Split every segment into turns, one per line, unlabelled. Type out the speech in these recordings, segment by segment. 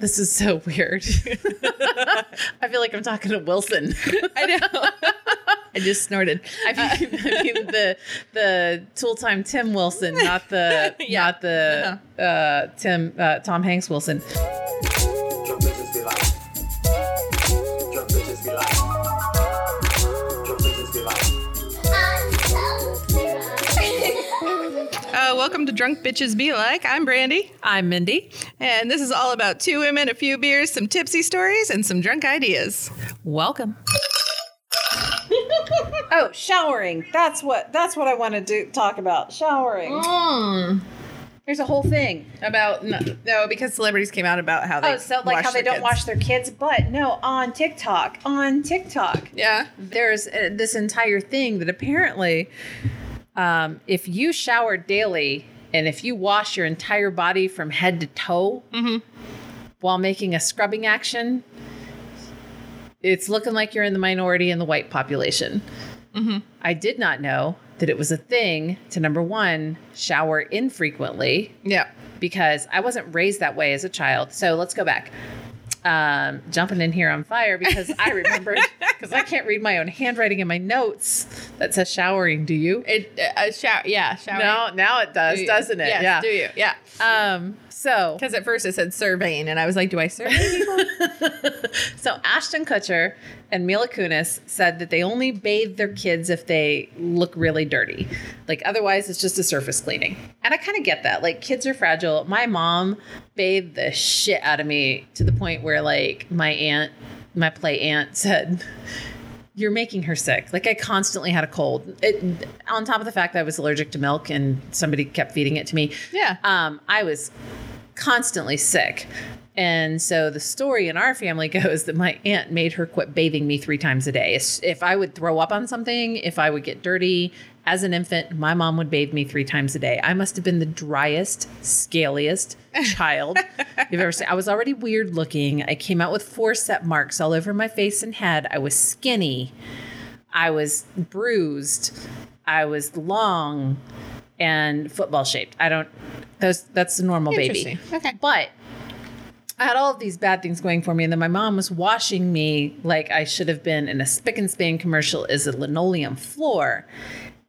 This is so weird. I feel like I'm talking to Wilson.
I know. I just snorted.
I mean, I mean the the Tool Time Tim Wilson, not the
Yeah.
not the uh, Tim uh, Tom Hanks Wilson.
Welcome to Drunk Bitches Be Like. I'm Brandy,
I'm Mindy.
and this is all about two women, a few beers, some tipsy stories, and some drunk ideas.
Welcome. oh, showering. That's what that's what I want to do talk about. Showering. There's a whole thing.
About no, no, because celebrities came out about how they
Oh, so like how they don't
kids.
wash their kids, but no, on TikTok, on TikTok,
Yeah,
there's uh, this entire thing that apparently, um, if you shower daily and if you wash your entire body from head to toe while making a scrubbing action, it's looking like you're in the minority in the white population. I did not know that it was a thing to number one, shower infrequently
yeah.
because I wasn't raised that way as a child. So let's go back. Um, jumping in here on fire because I remembered because I can't read my own handwriting in my notes that says showering. Do you?
It uh, shower. Yeah, shower.
No, now it does,
Do
doesn't it?
Yes,
yeah.
Do you? Yeah.
Um. So
Because at first it said surveying, and I was like, "Do I survey people?"
So Ashton Kutcher and Mila Kunis said that they only bathe their kids if they look really dirty. Like otherwise it's just a surface cleaning. And I kind of get that. Like kids are fragile. My mom bathed the shit out of me to the point where like my aunt, my play aunt said you're making her sick. Like I constantly had a cold. It, on top of the fact that I was allergic to milk and somebody kept feeding it to me.
Yeah.
Um, I was constantly sick. And so the story in our family goes that my aunt made her quit bathing me three times a day. If- I would throw up on something, if I would get dirty as an infant, my mom would bathe me three times a day. I must have been the driest, scaliest child you've ever seen. I was already weird looking. I came out with forceps marks all over my face and head. I was skinny. I was bruised. I was long and football shaped. I don't those that's a normal baby.
Okay.
But I had all of these bad things going for me, and then my mom was washing me like I should have been in a spick and span commercial as a linoleum floor.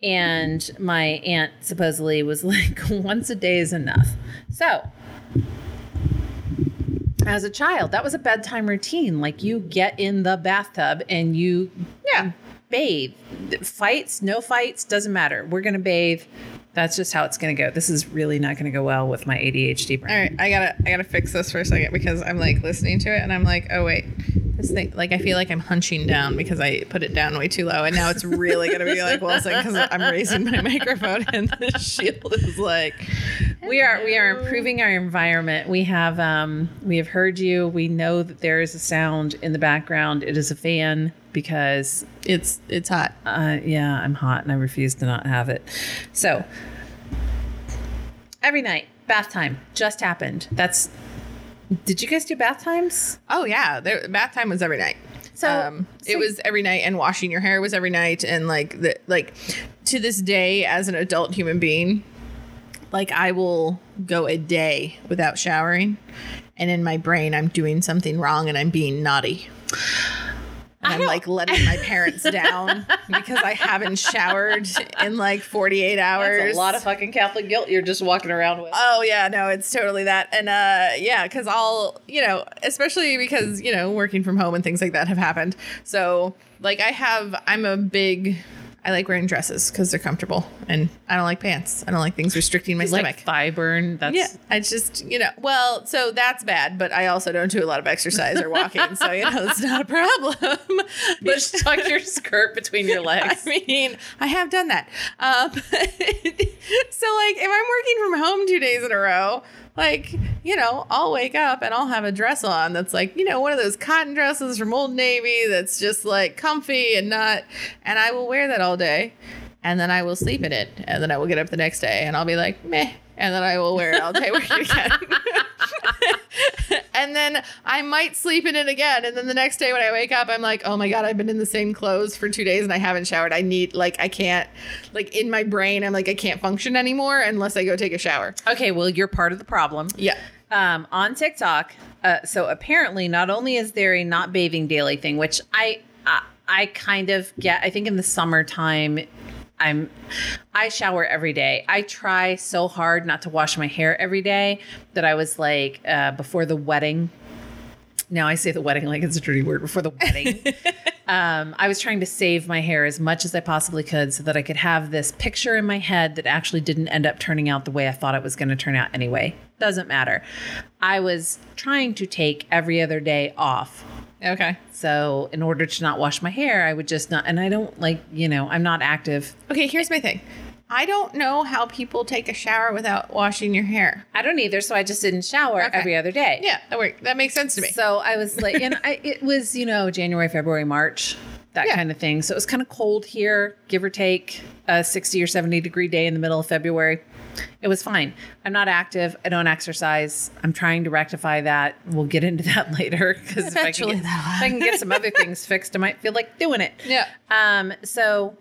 And my aunt supposedly was like, once a day is enough. So as a child, that was a bedtime routine. Like you get in the bathtub and you
Yeah.
bathe. Fights, no fights, doesn't matter. We're gonna bathe. That's just how it's gonna go. This is really not gonna go well with my ADHD brain.
All right, I gotta I gotta fix this for a second because I'm like listening to it and I'm like, oh wait, this thing like I feel like I'm hunching down because I put it down way too low and now it's really gonna be like Wilson because I'm raising my microphone and the shield is like,
We are we are improving our environment. We have um we have heard you. We know that there is a sound in the background. It is a fan because
it's it's hot.
uh yeah, I'm hot and I refuse to not have it. So every night, bath time just happened. That's did you guys do bath times?
Oh yeah, there, bath time was every night.
So-
um,
so-
it was every night, and washing your hair was every night, and like the like to this day, as an adult human being, like I will go a day without showering, and in my brain, I'm doing something wrong, and I'm being naughty. And I'm like letting my parents down because I haven't showered in like 48 hours.
That's a lot of fucking Catholic guilt you're just walking around with.
Oh yeah, no, it's totally that. And uh yeah, cuz I'll, you know, especially because, you know, working from home and things like that have happened. So, like I have I'm a big I like wearing dresses cuz they're comfortable and I don't like pants. I don't like things restricting my stomach.
like thigh burn. That's
yeah, I just, you know, well, so that's bad, but I also don't do a lot of exercise or walking, so you know, it's not a problem.
You
but
just tuck your skirt between your legs.
I mean, I have done that. Um, so, like, if I'm working from home two days in a row, like, you know, I'll wake up and I'll have a dress on that's like, you know, one of those cotton dresses from Old Navy that's just like comfy and not, and I will wear that all day. And then I will sleep in it. And then I will get up the next day and I'll be like, meh. And then I will wear it all day working again. and then I might sleep in it again. And then the next day when I wake up, I'm like, oh my God, I've been in the same clothes for two days and I haven't showered. I need, like, I can't, like, in my brain, I'm like, I can't function anymore unless I go take a shower.
Okay, well, you're part of the problem.
Yeah.
Um, on TikTok, Uh, so apparently, not only is there a not bathing daily thing, which I, I I kind of get. I think in the summertime, I'm I shower every day. I try so hard not to wash my hair every day that I was like uh, before the wedding. Now I say the wedding like it's a dirty word. Before the wedding, um, I was trying to save my hair as much as I possibly could so that I could have this picture in my head that actually didn't end up turning out the way I thought it was going to turn out anyway. Doesn't matter. I was trying to take every other day off.
Okay.
So, in order to not wash my hair, I would just not, and I don't like, you know, I'm not active.
Okay, here's my thing. I don't know how people take a shower without washing your hair.
I don't either. So, I just didn't shower
Okay.
every other day.
Yeah, that work. That makes sense to me.
So I was like, and I, it was, you know, January, February, March, that
Yeah.
kind of thing. So it was kind of cold here, give or take a 60 or 70 degree day in the middle of February. It was fine. I'm not active. I don't exercise. I'm trying to rectify that. We'll get into that later because if, I can get- if I can get some other things fixed, I might feel like doing it.
yeah.
Um, so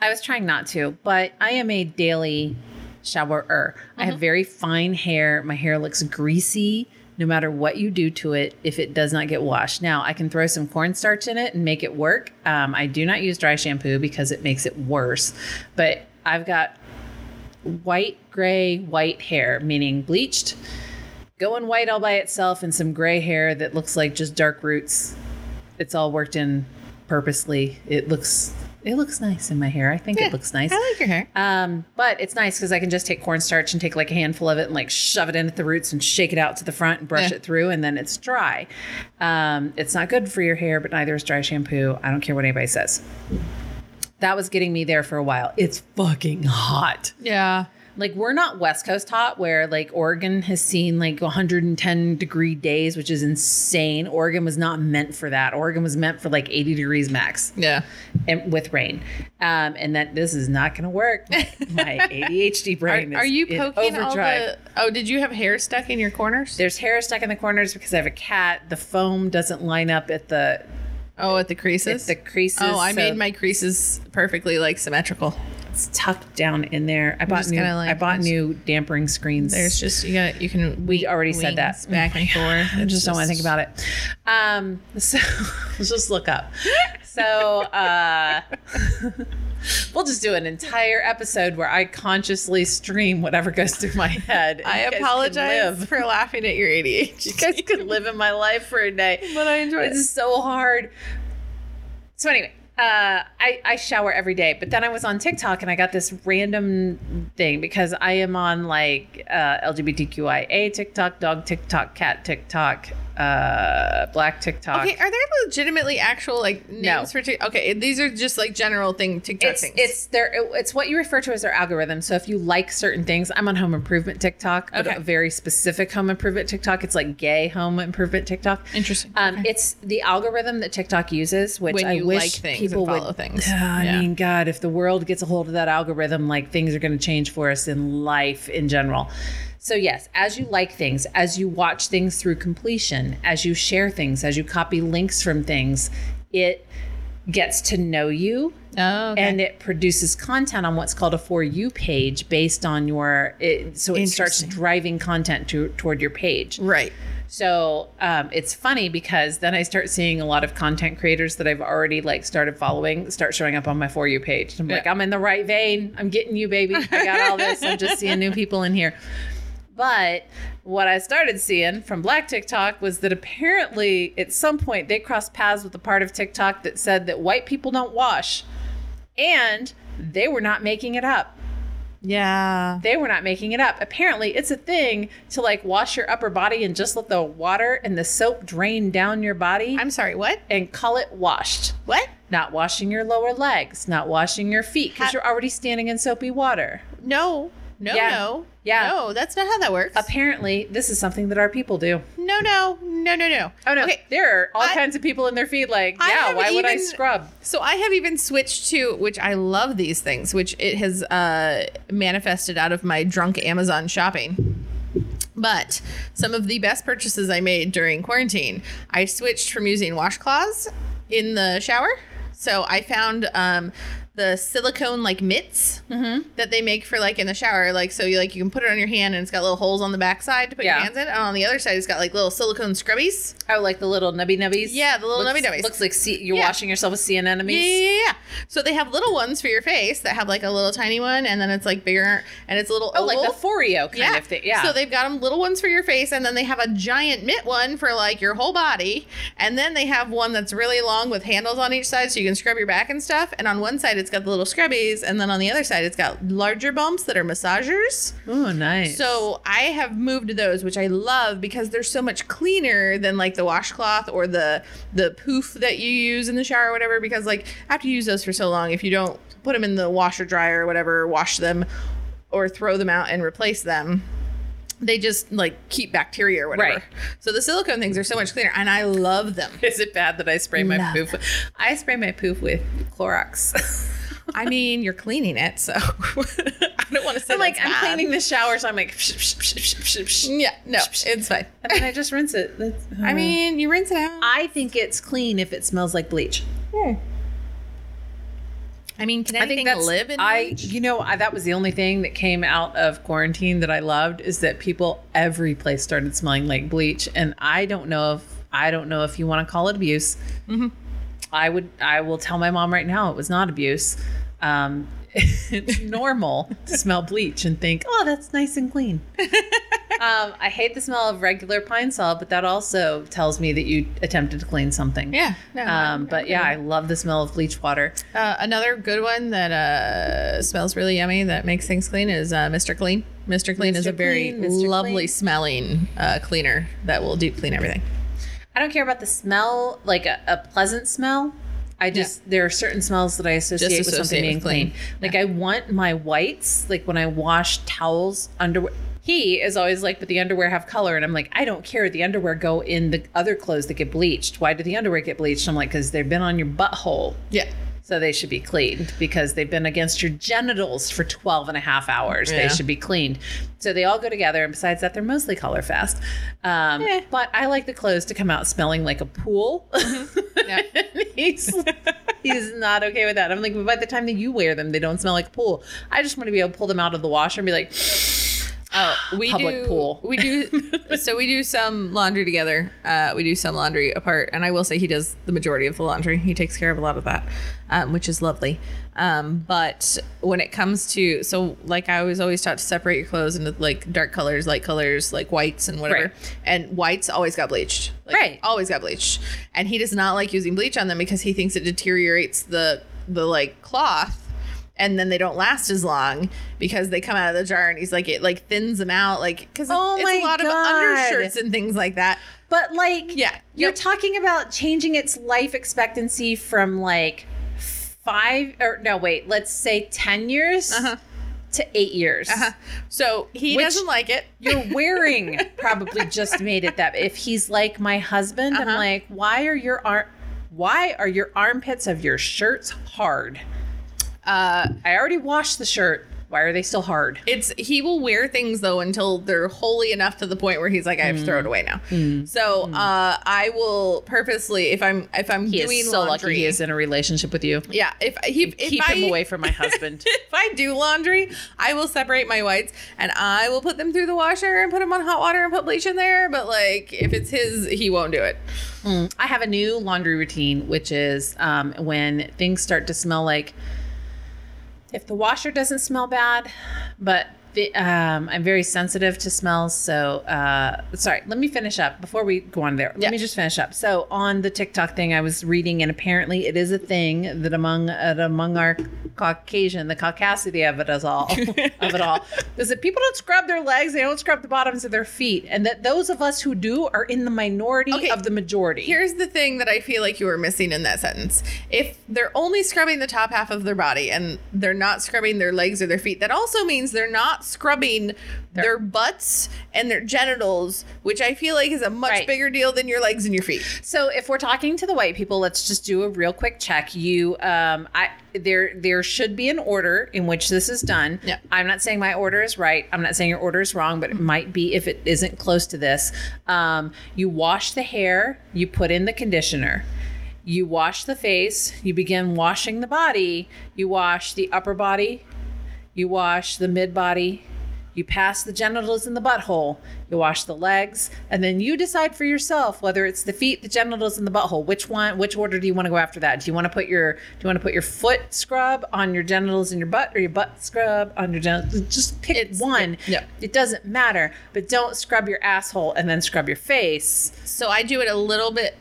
I was trying not to, but I am a daily showerer. I have very fine hair. My hair looks greasy no matter what you do to it if it does not get washed. Now, I can throw some cornstarch in it and make it work. Um, I do not use dry shampoo because it makes it worse, but I've got white, gray, white hair, meaning bleached, going white all by itself, and some gray hair that looks like just dark roots. It's all worked in purposely. It looks it looks nice in my hair. I think
Yeah,
it looks nice.
I like your hair.
Um, but it's nice because I can just take cornstarch and take like a handful of it and like shove it in at the roots and shake it out to the front and brush
Yeah.
it through, and then it's dry. Um, it's not good for your hair, but neither is dry shampoo. I don't care what anybody says. That was getting me there for a while. It's fucking hot.
Yeah.
Like we're not West Coast hot, where like Oregon has seen like 110 degree days, which is insane. Oregon was not meant for that. Oregon was meant for like 80 degrees max
Yeah.
and with rain. Um, and that this is not going to work. My ADHD
Are,
brain is
are you
in
poking all
overdrive.
the? Oh, did you have hair stuck in your corners?
There's hair stuck in the corners because I have a cat. The foam doesn't line up at the
Oh, at the creases?
at the creases.
oh, I
so
made my creases perfectly like symmetrical.
It's tucked down in there. I bought new.
like-
I bought new dampering screens.
There's just you got you can.
we already said that
back and forth.
I just don't want to think about it. Um, so let's just look up. So uh, we'll just do an entire episode where I consciously stream whatever goes through my head.
I
You guys can
apologize for laughing at your ADHD.
You guys could live in my life for a day,
but I enjoy it.
It's so hard. So anyway, uh, I, I shower every day, but then I was on TikTok and I got this random thing because I am on like uh, LGBTQIA TikTok, dog TikTok, cat TikTok, uh, black TikTok.
Okay, are there legitimately actual like names
No.
for TikTok? Okay, these are just like general thing TikTok
It's
things.
it's their it's what you refer to as their algorithm. So if you like certain things, I'm on home improvement TikTok, but
Okay.
a very specific home improvement TikTok. It's like gay home improvement TikTok.
Interesting.
Um,
Okay.
It's the algorithm that TikTok uses, which
When
I wish
like things
people would
things.
Ah, I
Yeah.
mean, God, if the world gets a hold of that algorithm, like things are going to change for us in life in general. So yes, as you like things, as you watch things through completion, as you share things, as you copy links from things, it gets to know you
oh, okay.
and it produces content on what's called a for you page based on your it, so it starts driving content to, toward your page
right.
so um, it's funny because then I start seeing a lot of content creators that I've already like started following start showing up on my for you page. I'm like, I'm in the right vein. I'm getting you, baby. I got all this. I'm just seeing new people in here. But what I started seeing from Black TikTok was that apparently at some point they crossed paths with a part of TikTok that said that white people don't wash. And they were not making it up
Yeah.
they were not making it up. Apparently, it's a thing to like wash your upper body and just let the water and the soap drain down your body
I'm sorry. What?
and call it washed.
What?
Not washing your lower legs, not washing your feet because you're already standing in soapy water.
No. No.
Yeah.
No.
Yeah.
No. That's not how that works.
Apparently, this is something that our people do.
no. No. No. No. No.
Oh no,
Okay.
there are all
I-
kinds of people in their feed like,
I
yeah, why would I scrub?
So I have even switched to which I love these things, which it has uh, manifested out of my drunk Amazon shopping. But some of the best purchases I made during quarantine, I switched from using washcloths in the shower. So I found um, the silicone like mitts mm-hmm. that they make for like in the shower. Like so, you like you can put it on your hand and it's got little holes on the back side to put
Yeah.
your hands in, and on the other side it's got like little silicone scrubbies.
Oh, like the little nubby nubbies.
Yeah, the little
looks,
nubby nubbies.
Looks like sea, you're
Yeah.
washing yourself with sea anemones.
Yeah, yeah, yeah, yeah. So they have little ones for your face that have like a little tiny one, and then it's like bigger, and it's a little
Oh, like the Foreo kind of thing. Yeah.
So they've got them little ones for your face, and then they have a giant mitt one for like your whole body, and then they have one that's really long with handles on each side, so you can scrub your back and stuff. And on one side, it's got the little scrubbies, and then on the other side, it's got larger bumps that are massagers.
oh, nice.
So I have moved those, which I love because they're so much cleaner than like the washcloth or the the poof that you use in the shower or whatever. Because like after you use those for so long, if you don't put them in the washer dryer or whatever, wash them or throw them out and replace them. They just like keep bacteria or whatever.
Right.
So the silicone things are so much cleaner, and I love them.
is it bad that I spray my
Love
poof? With, I spray my poof with Clorox.
I mean, you're cleaning it, so I don't want to say
I'm like, I'm
bad.
cleaning the shower, so I'm like, psh, psh, psh.
Yeah, no, it's fine.
and then I just rinse it. That's,
I uh, mean, you rinse it out.
I think it's clean if it smells like bleach.
I mean, can
I
anything
think that's
live in
I. You know, I, that was the only thing that came out of quarantine that I loved is that people every place started smelling like bleach, and I don't know if I don't know if you want to call it abuse. I would. I will tell my mom right now it was not abuse. Um, it's normal to smell bleach and think, oh, that's nice and clean. um, I hate the smell of regular Pine-Sol, but that also tells me that you attempted to clean something.
Yeah. No,
Um,
I'm-
but
I'm
yeah, I love the smell of bleach water.
Uh, another good one that uh, smells really yummy that makes things clean is uh, Mr. Clean. Mr. Clean is
Mr.
a very
Clean, Mr.
lovely
Clean.
smelling uh, cleaner that will deep clean everything.
I don't care about the smell, like a, a pleasant smell. I just there are certain smells that I associate with something being clean.
clean.
Like I want my whites, like when I wash towels, underwear. He is always like, but the underwear have color, and I'm like, I don't care. The underwear go in the other clothes that get bleached. Why do the underwear get bleached? I'm like, because they've been on your butthole,
Yeah.
so they should be cleaned because they've been against your genitals for 12 and a half hours. They should be cleaned. So they all go together. And besides that, they're mostly color fast. Um,
Eh.
But I like the clothes to come out smelling like a pool.
Yeah.
he's he's not okay with that. I'm like, by the time that you wear them, they don't smell like a pool. I just want to be able to pull them out of the washer and be like,
Oh, we
Public
do,
pool.
We do. so we do some laundry together. Uh, we do some laundry apart, and I will say he does the majority of the laundry. He takes care of a lot of that, um, which is lovely. Um, but when it comes to so, like I was always taught to separate your clothes into like dark colors, light colors, like whites and whatever.
Right.
And whites always got bleached. Like,
Right.
Always got bleached, and he does not like using bleach on them because he thinks it deteriorates the the like cloth and then they don't last as long because they come out of the jar and he's like it like thins them out like because
Oh
it's a lot
God.
of undershirts and things like that
but like,
Yeah.
you're
Yep.
talking about changing its life expectancy from like five or no, wait, let's say 10 years
Uh-huh.
to eight years.
so he doesn't like it
You're wearing probably just made it that. If he's like my husband, I'm
Uh-huh.
like, why are your arm, why are your armpits of your shirts hard?
Uh
I already washed the shirt. Why are they still hard?
it's he will wear things though until they're holy enough to the point where he's like i have to throw
Mm.
it away now so uh i will purposely if i'm if i'm
He
doing
is so
laundry
lucky he is in a relationship with you.
yeah if he if
Keep
I,
him away from my husband.
if I do laundry, I will separate my whites and I will put them through the washer and put them on hot water and put bleach in there. But like, if it's his, he won't do it.
I have a new laundry routine, which is um, when things start to smell like if the washer doesn't smell bad, but um, I'm very sensitive to smells. So, uh, sorry, let me finish up before we go on there. Let
Yeah.
me just finish up. So, on the TikTok thing, I was reading, and apparently it is a thing that among uh, among our Caucasian, the caucasity of it is all of it all is that people don't scrub their legs, they don't scrub the bottoms of their feet, and that those of us who do are in the minority
Okay,
of the majority.
Here's the thing that I feel like you were missing in that sentence. If they're only scrubbing the top half of their body and they're not scrubbing their legs or their feet, that also means they're not scrubbing their butts and their genitals, which I feel like is a much
Right.
bigger deal than your legs and your feet.
So if we're talking to the white people, let's just do a real quick check. You, um, I there there should be an order in which this is done.
Yeah.
I'm not saying my order is right. I'm not saying your order is wrong, but it might be if it isn't close to this. Um, you wash the hair. You put in the conditioner. you wash the face, you begin washing the body, you wash the upper body, you wash the mid body, you pass the genitals in the butthole, you wash the legs, and then you decide for yourself whether it's the feet, the genitals, and the butthole. Which one? Which order do you want to go after that? Do you want to put your Do you want to put your foot scrub on your genitals and your butt, or your butt scrub on your genitals? Just pick
It's-
one.
yeah.
It doesn't matter, but don't scrub your asshole and then scrub your face.
So I do it a little bit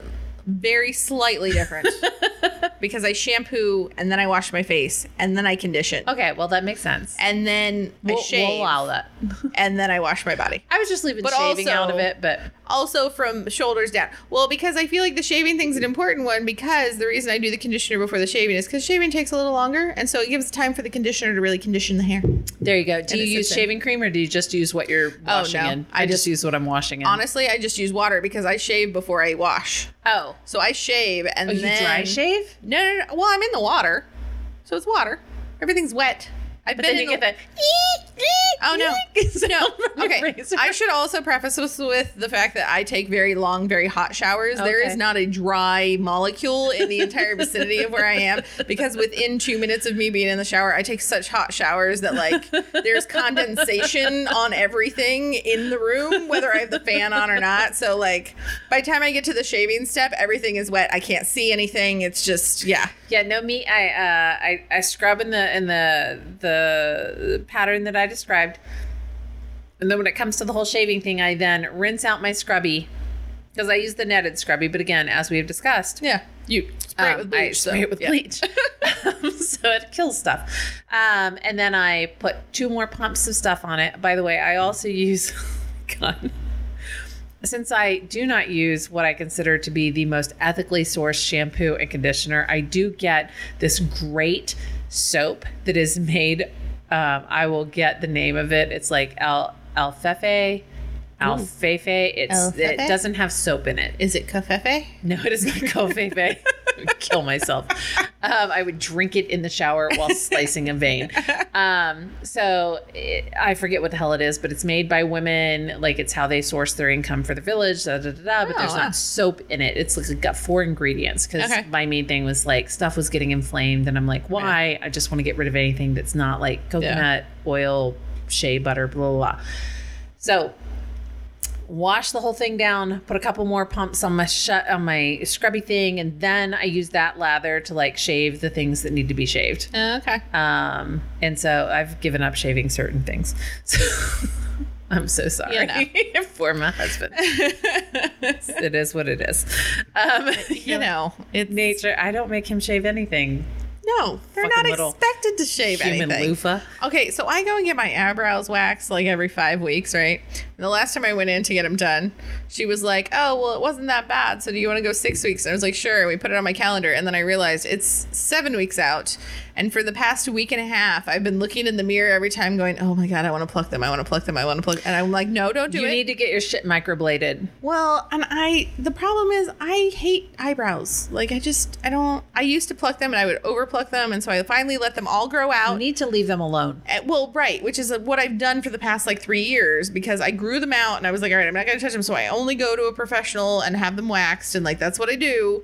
very slightly different because I shampoo and then I wash my face and then I condition.
Okay, well that makes sense.
And then I
We'll,
shave
we'll allow that.
and then I wash my body.
I was just leaving
But
shaving out of it, but
Also from shoulders down. Well, because I feel like the shaving thing's an important one because the reason I do the conditioner before the shaving is because shaving takes a little longer and so it gives time for the conditioner to really condition the hair.
there you go. Do
And
you use shaving cream or do you just use what you're
Oh,
washing
no.
in?
I
I just
just-
use what I'm washing in.
Honestly, I just use water because I shave before I wash.
oh,
So I shave and
oh, you
then
dry shave?
No, no, no. Well, I'm in the water, so it's water. Everything's wet. I've
But
been
then you
the-
get that.
Oh no, no. Okay. I should also preface this with the fact that I take very long, very hot showers. There
Okay.
is not a dry molecule in the entire vicinity of where I am because within two minutes of me being in the shower, I take such hot showers that like there's condensation on everything in the room, whether I have the fan on or not. So like by the time I get to the shaving step, everything is wet. I can't see anything. It's just yeah.
Yeah, no me. I uh, I I scrub in the in the the pattern that I described, and then when it comes to the whole shaving thing, I then rinse out my scrubby because I use the netted scrubby. But again, as we have discussed,
Yeah, you spray it
um,
with bleach.
I spray
so,
it with
yeah.
bleach, so it kills stuff. Um, and then I put two more pumps of stuff on it. By the way, I also use, God, since I do not use what I consider to be the most ethically sourced shampoo and conditioner, I do get this great soap that is made. Um, I will get the name of it. It's like Al Alfefe. Alfefe. It's
Alfefe?
it doesn't have soap in it.
Is it cafefe?
No, it is not Covfefe. Kill myself. Um, I would drink it in the shower while slicing a vein. Um, so it, I forget what the hell it is, but it's made by women. Like it's how they source their income for the village. Da, da, da, da, but there's
Oh, wow.
not soap in it. It's like got four ingredients because
Okay.
my main thing was like stuff was getting inflamed, and I'm like, why? I just want to get rid of anything that's not like coconut oil, shea butter, blah blah. blah. So wash the whole thing down, put a couple more pumps on my shut on my scrubby thing, and then I use that lather to like shave the things that need to be shaved.
okay.
Um, and so I've given up shaving certain things. So I'm so sorry for my husband. it is what it is. Um,
you know, it's
nature. I don't make him shave anything.
No, they're not expected to shave
Human
anything.
loofah.
Okay, so I go and get my eyebrows waxed like every five weeks, right? And the last time I went in to get them done, she was like, "Oh, well, it wasn't that bad. So do you want to go six weeks?" And I was like, "Sure." And we put it on my calendar, and then I realized it's seven weeks out. And for the past week and a half, I've been looking in the mirror every time, going, "Oh my god, I want to pluck them. I want to pluck them. I want to pluck." And I'm like, "No, don't do
You
it."
You need to get your shit microbladed.
Well, and I the problem is I hate eyebrows. Like I just I don't I used to pluck them and I would overpluck them and so I finally let them all grow out.
You need to leave them alone.
Uh, well, right, which is what I've done for the past like 3 years because I grew them out and I was like, all right, I'm not going to touch them so I only go to a professional and have them waxed and like that's what I do.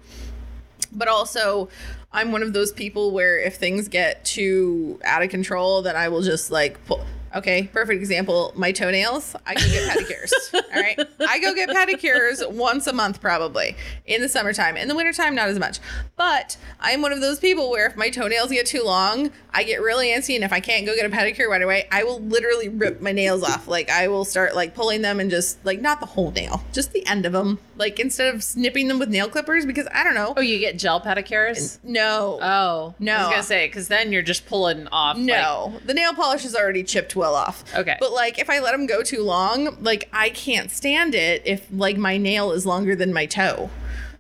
But also I'm one of those people where if things get too out of control, then I will just like pull. Okay, perfect example. My toenails, I go get pedicures. all right. I go get pedicures once a month, probably in the summertime. In the wintertime, not as much. But I'm one of those people where if my toenails get too long, I get really antsy. And if I can't go get a pedicure right away, I will literally rip my nails off. Like I will start like pulling them and just like not the whole nail, just the end of them. Like instead of snipping them with nail clippers, because I don't know.
Oh, you get gel pedicures?
No.
Oh,
No.
I was gonna say because then you're just pulling off. like-
No, the nail polish is already chipped well off.
Okay.
But like if I let them go too long, like I can't stand it if like my nail is longer than my toe.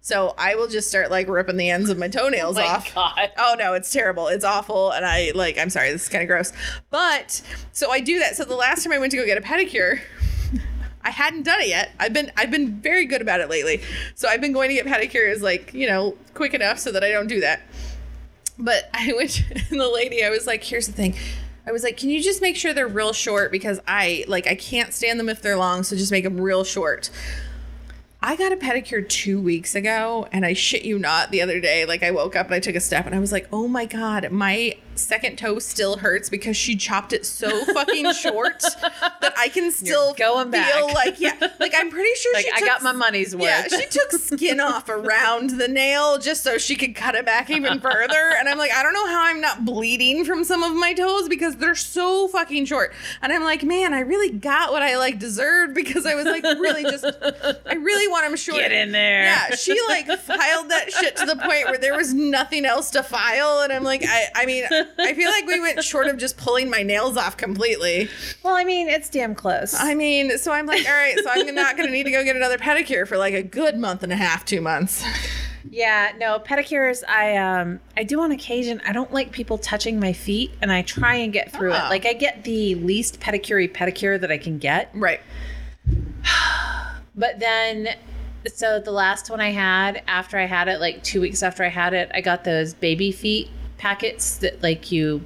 So I will just start like ripping the ends of my toenails oh
my
off.
God.
Oh no, it's terrible. It's awful. And I like I'm sorry, this is kind of gross. But so I do that. So the last time I went to go get a pedicure, I hadn't done it yet. I've been I've been very good about it lately. So I've been going to get pedicures like, you know, quick enough so that I don't do that. But I went and the lady, I was like, here's the thing. I was like, can you just make sure they're real short because I like I can't stand them if they're long, so just make them real short. I got a pedicure two weeks ago, and I shit you not, the other day, like I woke up and I took a step, and I was like, "Oh my god, my second toe still hurts because she chopped it so fucking short that I can still
going back.
feel like yeah, like I'm pretty sure
Like
she
I
took
got my money's worth.
yeah, she took skin off around the nail just so she could cut it back even further. And I'm like, I don't know how I'm not bleeding from some of my toes because they're so fucking short. And I'm like, man, I really got what I like deserved because I was like, really just, I really want them short.
Get in there.
Yeah, she like filed that shit to the point where there was nothing else to file. And I'm like, I, I mean, I feel like we went short of just pulling my nails off completely.
well, I mean, it's damn close.
I mean, so I'm like, all right, so I'm not going to need to go get another pedicure for like a good month and a half, two months.
Yeah, no, pedicures I um I do on occasion. I don't like people touching my feet and I try and get through
Oh.
it. Like I get the least pedicure pedicure that I can get.
Right.
But then so the last one I had after I had it like 2 weeks after I had it, I got those baby feet packets that like you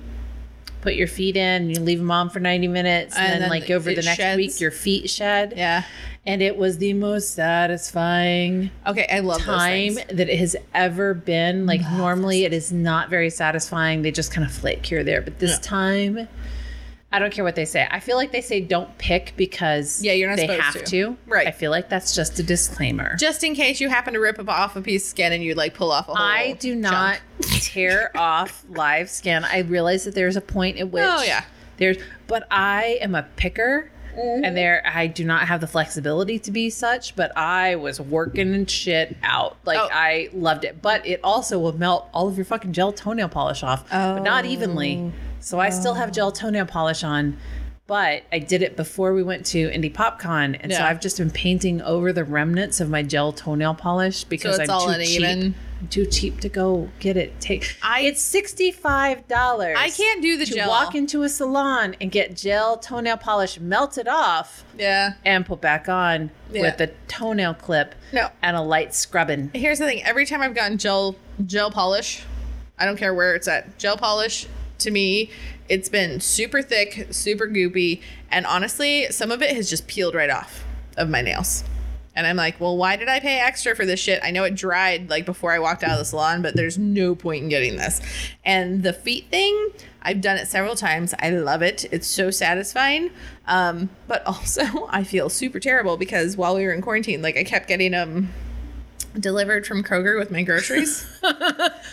put your feet in, you leave them on for 90 minutes and,
And
then,
then
like over the next
sheds.
week your feet shed.
Yeah.
And it was the most satisfying
Okay, I love
time that it has ever been. Like normally it is not very satisfying. They just kind of flake here or there. But this
Yeah.
time I don't care what they say. I feel like they say don't pick because
Yeah, you're not
they have
to.
to.
Right.
I feel like that's just a disclaimer.
Just in case you happen to rip off a piece of skin and you like pull off a whole
I do not
chunk.
tear off live skin. I realize that there's a point at which
Oh, yeah.
there's but I am a picker and mm-hmm. there I do not have the flexibility to be such, but I was working shit out. Like
Oh.
I loved it. But it also will melt all of your fucking gel toenail polish off. But not evenly. Oh. So I still have gel toenail polish on. But I did it before we went to Indy PopCon, and so
Yeah.
I've just been painting over the remnants of my gel toenail polish because
it's
I'm
all
too cheap.
uneven.
Too cheap to go get it. Take
I-
it's sixty five dollars.
I can't do the
to
gel.
walk into a salon and get gel toenail polish melted off
Yeah.
and put back on
Yeah.
with a toenail clip
No.
and a light scrubbing.
Here's the thing. Every time I've gotten gel gel polish, I don't care where it's at. Gel polish to me, it's been super thick, super goopy, and honestly, some of it has just peeled right off of my nails. And I'm like, well, why did I pay extra for this shit? I know it dried like before I walked out of the salon, but there's no point in getting this. And the feet thing, I've done it several times. I love it. It's so satisfying. Um, but also, I feel super terrible because while we were in quarantine, like I kept getting um delivered from Kroger with my groceries.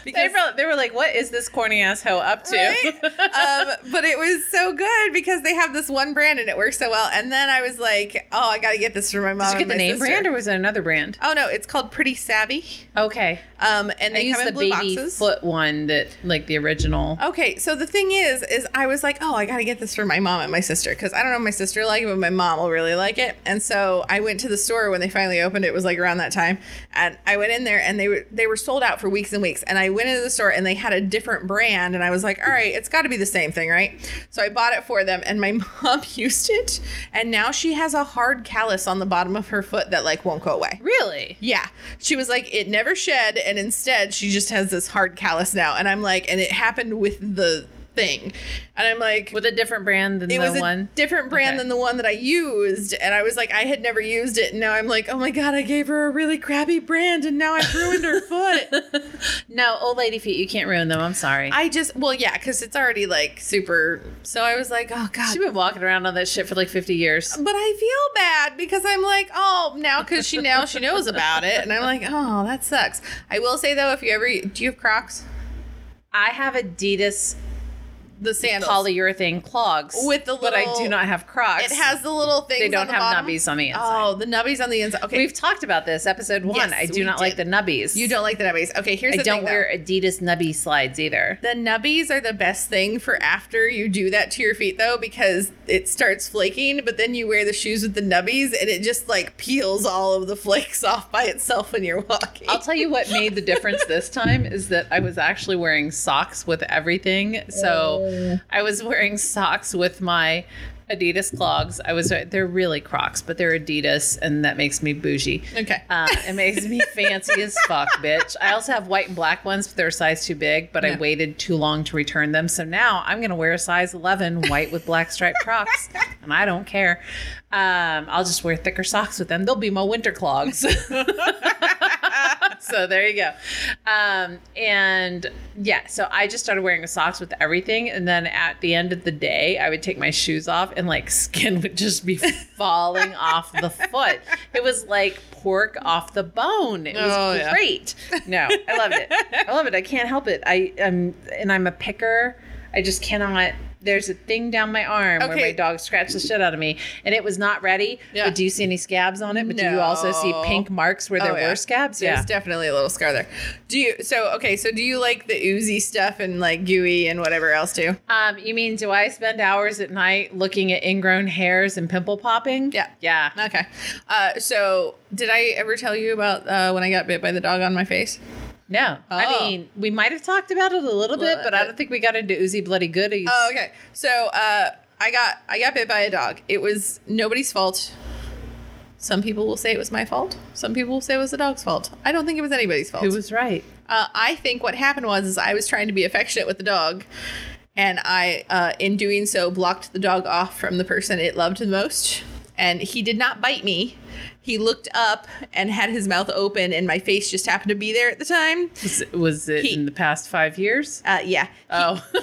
They were, they were like, "What is this corny ass hoe up to?"
Right? um, but it was so good because they have this one brand and it works so well. And then I was like, oh, I got to get this for my mom.
Did you get
and
the name
sister.
brand or was it another brand?
Oh no, it's called Pretty Savvy.
Okay,
Um, and
I
they
used
come
the
in blue
baby
boxes.
foot one that like the original.
Okay, so the thing is, is I was like, oh, I gotta get this for my mom and my sister because I don't know if my sister like it, but my mom will really like it. And so I went to the store when they finally opened. It was like around that time, and I went in there and they were they were sold out for weeks and weeks. And I went into the store and they had a different brand, and I was like, all right, it's got to be the same thing, right? So I bought it for them, and my mom used it, and now she has a hard callus on the bottom of her foot that like won't go away.
Really?
Yeah. She was like, it never shed. And instead, she just has this hard callus now. And I'm like, and it happened with the thing. And I'm like,
With a different brand than
it
the
was a
one.
different brand
Okay.
than the one that I used. And I was like, I had never used it. And now I'm like, oh my God, I gave her a really crappy brand. And now I've ruined her foot.
No, old lady feet. You can't ruin them. I'm sorry.
I just, well, yeah, because it's already like super. So I was like, oh God.
She's been walking around on that shit for like 50 years.
but I feel bad because I'm like, oh, now because she now she knows about it, and I'm like, oh, that sucks. I will say though, if you ever do you have Crocs,
I have Adidas
the sandals,
polyurethane clogs
With the little,
but I do not have Crocs.
it has the little things.
They don't
on the
have
bottom.
nubbies on the inside.
Oh, the nubbies on the inside. Okay,
We've talked about this episode one.
Yes,
I do not like the nubbies.
you don't like the nubbies. Okay, here's
I
the
don't
thing.
wear
though.
Adidas nubby slides either.
The nubbies are the best thing for after you do that to your feet though because it starts flaking, but then you wear the shoes with the nubbies and it just like peels all of the flakes off by itself when you're walking.
I'll tell you what made the difference this time is that I was actually wearing socks with everything. So oh. I was wearing socks with my Adidas clogs. I was they're really Crocs, but they're Adidas, and that makes me bougie.
Okay.
Uh, it makes me fancy as fuck, bitch. I also have white and black ones, but they're a size too big. But I waited too long to return them, so now I'm gonna wear a size 11 white with black striped Crocs, and I don't care. Um, I'll just wear thicker socks with them. They'll be my winter clogs. so there you go. Um, and yeah, so I just started wearing socks with everything. And then at the end of the day, I would take my shoes off and like skin would just be falling off the foot. It was like pork off the bone. It was
Oh, yeah.
great. No, I loved it. I love it. I can't help it. I am, and I'm a picker. I just cannot. There's a thing down my arm where my dog scratched the shit out of me, and it was not ready.
Yeah.
But do you see any scabs on it? But do you also see pink marks where there
Oh, yeah.
were scabs?
There's
yeah.
definitely a little scar there. Do you? So okay. So do you like the oozy stuff and like gooey and whatever else too?
Um, you mean do I spend hours at night looking at ingrown hairs and pimple popping?
Yeah.
Yeah.
Okay. Uh, so did I ever tell you about uh, when I got bit by the dog on my face?
No. I
Oh.
mean, we might have talked about it a little bit, but I don't think we got into oozy bloody goodies.
Oh, okay. So uh, I got I got bit by a dog. It was nobody's fault. Some people will say it was my fault. Some people will say it was the dog's fault. I don't think it was anybody's fault.
Who was right?
Uh, I think what happened was is I was trying to be affectionate with the dog, and I, uh, in doing so, blocked the dog off from the person it loved the most. And he did not bite me. He looked up and had his mouth open, and my face just happened to be there at the time.
Was it, was it
He-
in the past five years?
Uh, yeah.
Oh.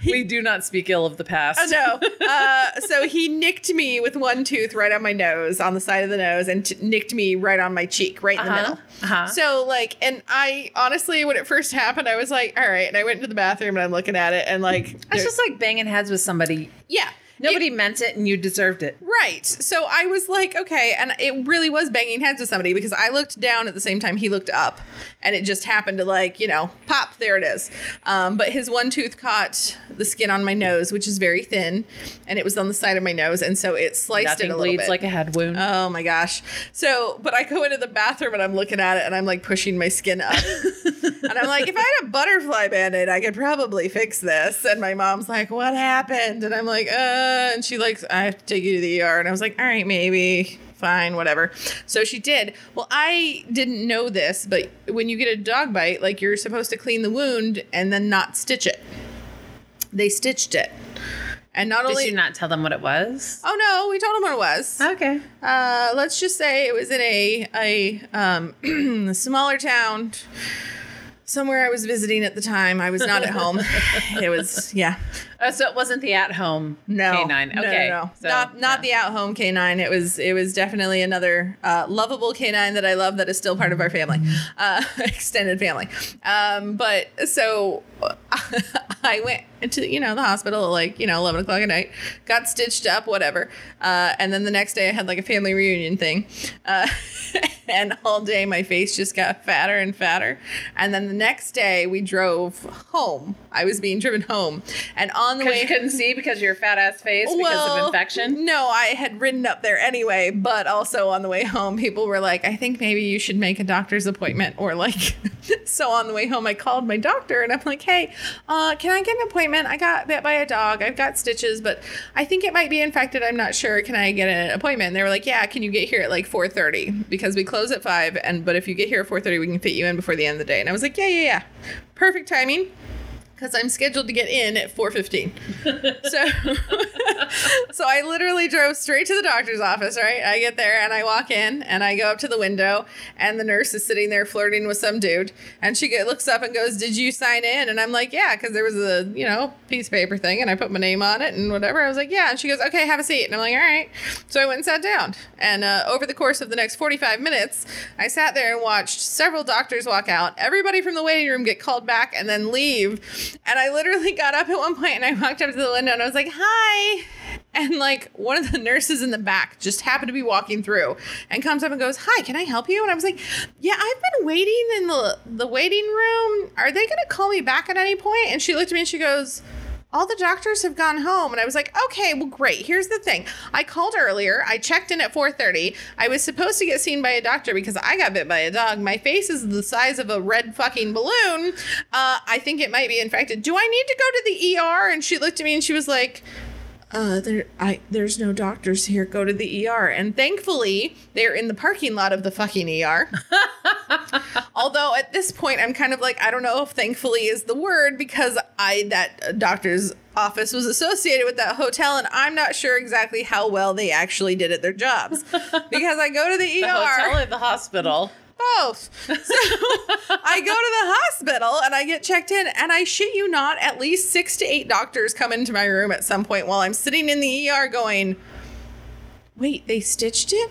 He,
we do not speak ill of the past.
Oh, no. Uh, so he nicked me with one tooth right on my nose, on the side of the nose, and t- nicked me right on my cheek, right in the
Uh-huh.
middle.
Uh-huh.
So, like, and I honestly, when it first happened, I was like, all right. And I went into the bathroom and I'm looking at it, and like,
It's just like banging heads with somebody.
yeah.
Nobody meant it and you deserved it.
Right. So I was like, okay. And it really was banging heads with somebody because I looked down at the same time he looked up. And it just happened to, like, you know, pop, there it is. Um, but his one tooth caught the skin on my nose, which is very thin. And it was on the side of my nose. And so it sliced
Nothing
it a little
bleeds
bit.
like a head wound.
Oh my gosh. So, but I go into the bathroom and I'm looking at it and I'm like pushing my skin up. and I'm like, if I had a butterfly band aid, I could probably fix this. And my mom's like, what happened? And I'm like, uh, and she like, I have to take you to the ER. And I was like, all right, maybe. Fine, whatever. So she did. Well, I didn't know this, but when you get a dog bite, like you're supposed to clean the wound and then not stitch it. They stitched it. And not
Did
only Did
you not tell them what it was?
Oh no, we told them what it was.
Okay.
Uh, let's just say it was in a a um, smaller town somewhere I was visiting at the time. I was not at home. it was yeah.
Oh, so it wasn't the at-home
No.
canine.
No,
Okay.
No, no.
So,
not not the at home canine. It was it was definitely another uh, lovable canine that I love that is still part of our family, uh, extended family. Um, but so I went to you know the hospital at like you know eleven o'clock at night, got stitched up, whatever, uh, and then the next day I had like a family reunion thing, uh, and all day my face just got fatter and fatter, and then the next day we drove home. I was being driven home, and on the way
you couldn't see because of your fat ass face because of infection.
no, I had ridden up there anyway, but also on the way home, people were like, I think maybe you should make a doctor's appointment or like. so on the way home, I called my doctor and I'm like, hey, uh, can I get an appointment? I got bit by a dog. I've got stitches, but I think it might be infected. I'm not sure. Can I get an appointment? And they were like, yeah, can you get here at like 4.30? Because we close at 5. And But if you get here at 4.30, we can fit you in before the end of the day. And I was like, yeah, yeah, yeah. Perfect timing because I'm scheduled to get in at 4:15. so so I literally drove straight to the doctor's office, right? I get there and I walk in and I go up to the window and the nurse is sitting there flirting with some dude and she get, looks up and goes, "Did you sign in?" And I'm like, "Yeah," cuz there was a, you know, piece of paper thing and I put my name on it and whatever. I was like, "Yeah." And she goes, "Okay, have a seat." And I'm like, "All right." So I went and sat down. And uh, over the course of the next 45 minutes, I sat there and watched several doctors walk out, everybody from the waiting room get called back and then leave. And I literally got up at one point and I walked up to the window and I was like, "Hi." And like one of the nurses in the back just happened to be walking through and comes up and goes, "Hi, can I help you?" And I was like, "Yeah, I've been waiting in the the waiting room. Are they to call me back at any point?" And she looked at me and she goes, all the doctors have gone home. And i was like okay well great. Here's the thing. I called earlier. I checked in at 4.30 i was supposed to get seen by a doctor because i got bit by a dog. My face is the size of a red fucking balloon. Uh, i think it might be infected. Do i need to go to the er and she looked at me and she was like uh, there, I, there's no doctors here. Go to the ER. And thankfully, they're in the parking lot of the fucking ER. Although at this point, I'm kind of like, I don't know if thankfully is the word because I that doctor's office was associated with that hotel, and I'm not sure exactly how well they actually did at their jobs because I go to the,
The
ER
hotel or the hospital?
Both. So I go to the hospital and I get checked in, and I shit you not, at least six to eight doctors come into my room at some point while I'm sitting in the ER going, Wait, they stitched it?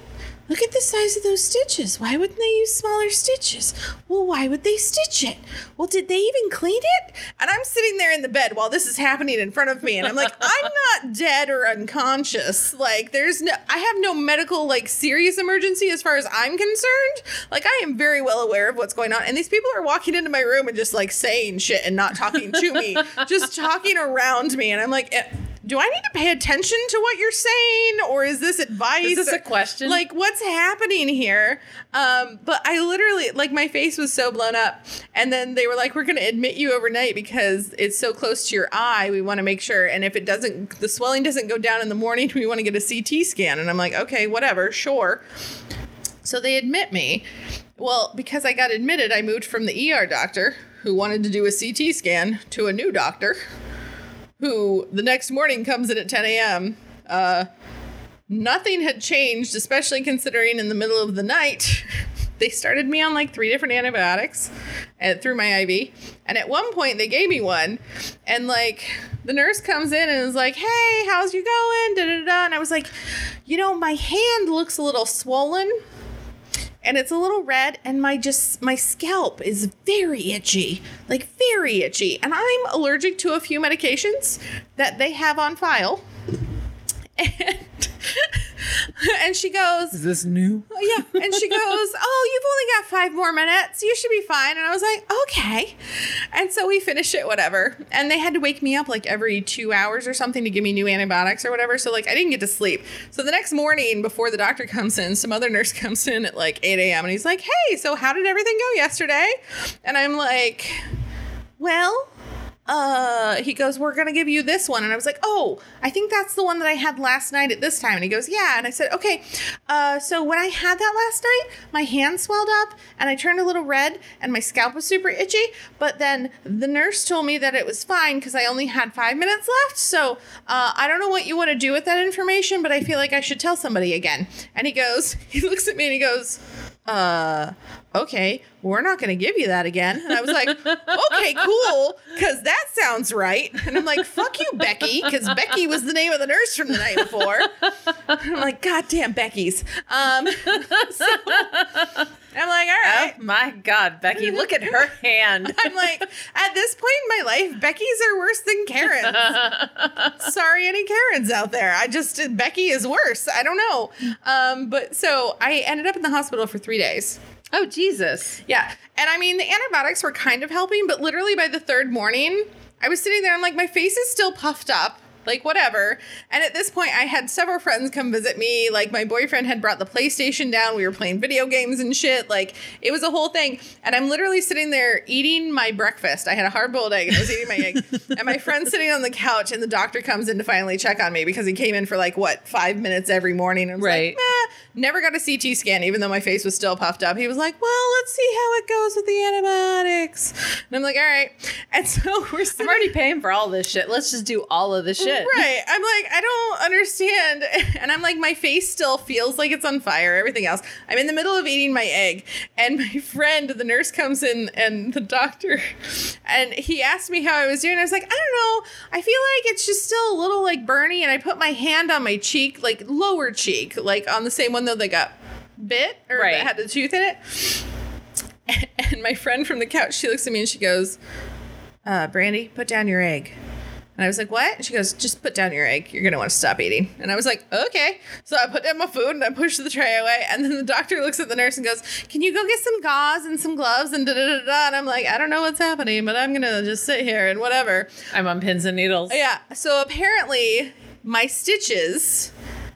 Look at the size of those stitches. Why wouldn't they use smaller stitches? Well, why would they stitch it? Well, did they even clean it? And I'm sitting there in the bed while this is happening in front of me, and I'm like, I'm not dead or unconscious. Like, there's no, I have no medical, like, serious emergency as far as I'm concerned. Like, I am very well aware of what's going on. And these people are walking into my room and just, like, saying shit and not talking to me, just talking around me. And I'm like, eh, do I need to pay attention to what you're saying, or is this advice?
Is this a question?
Like, what's happening here? Um, but I literally, like, my face was so blown up, and then they were like, "We're going to admit you overnight because it's so close to your eye. We want to make sure, and if it doesn't, the swelling doesn't go down in the morning, we want to get a CT scan." And I'm like, "Okay, whatever, sure." So they admit me. Well, because I got admitted, I moved from the ER doctor who wanted to do a CT scan to a new doctor who the next morning comes in at 10 a.m. Uh, nothing had changed, especially considering in the middle of the night, they started me on like three different antibiotics and through my IV. And at one point, they gave me one, and like the nurse comes in and is like, "Hey, how's you going?" Da da da. And I was like, "You know, my hand looks a little swollen." And it's a little red and my just my scalp is very itchy like very itchy. And i'm allergic to a few medications that they have on file and and she goes
Is this new?
Oh, yeah. And she goes, Oh, you've only got five more minutes. You should be fine. And I was like, Okay. And so we finished it, whatever. And they had to wake me up like every two hours or something to give me new antibiotics or whatever. So, like, I didn't get to sleep. So the next morning, before the doctor comes in, some other nurse comes in at like 8 a.m. and he's like, Hey, so how did everything go yesterday? And I'm like, Well, uh he goes we're gonna give you this one. And i was like oh i think that's the one that i had last night at this time. And he goes yeah. And i said okay uh so when i had that last night my hand swelled up and i turned a little red and my scalp was super itchy but then the nurse told me that it was fine because i only had five minutes left. So uh, i don't know what you want to do with that information but i feel like i should tell somebody again. And he goes he looks at me and he goes uh okay we're not going to give you that again and i was like okay cool because that sounds right and i'm like fuck you becky because becky was the name of the nurse from the night before i'm like god damn becky's um so i'm like all right
Oh my God, Becky, look at her hand.
I'm like, at this point in my life, Becky's are worse than Karen's. Sorry, any Karens out there. I just Becky is worse. I don't know. Um, but so I ended up in the hospital for three days.
Oh, Jesus.
Yeah. And I mean, the antibiotics were kind of helping, but literally by the third morning, I was sitting there. I'm like, my face is still puffed up. Like, whatever. And at this point, I had several friends come visit me. Like, my boyfriend had brought the PlayStation down. We were playing video games and shit. Like, it was a whole thing. And I'm literally sitting there eating my breakfast. I had a hard boiled egg and I was eating my egg. And my friend's sitting on the couch, and the doctor comes in to finally check on me because he came in for like, what, five minutes every morning. And was
Right.
like. Never got a CT scan, even though my face was still puffed up. He was like, "Well, let's see how it goes with the antibiotics." And I'm like, "All right." And so we're
I'm already paying for all this shit. Let's just do all of the shit.
Right. I'm like, I don't understand. And I'm like, my face still feels like it's on fire. Everything else. I'm in the middle of eating my egg, and my friend, the nurse, comes in, and the doctor, and he asked me how I was doing. I was like, I don't know. I feel like it's just still a little like burny, and I put my hand on my cheek, like lower cheek, like on the same one though that got bit or
Right.
that had the tooth in it. And my friend from the couch, she looks at me and she goes, uh, Brandy, put down your egg. And I was like, what? And she goes, just put down your egg. You're going to want to stop eating. And I was like, okay. So I put down my food and I pushed the tray away. And then the doctor looks at the nurse and goes, can you go get some gauze and some gloves and da da da da. And I'm like, I don't know what's happening, but I'm going to just sit here and whatever.
I'm on pins and needles.
Yeah. So apparently, my stitches,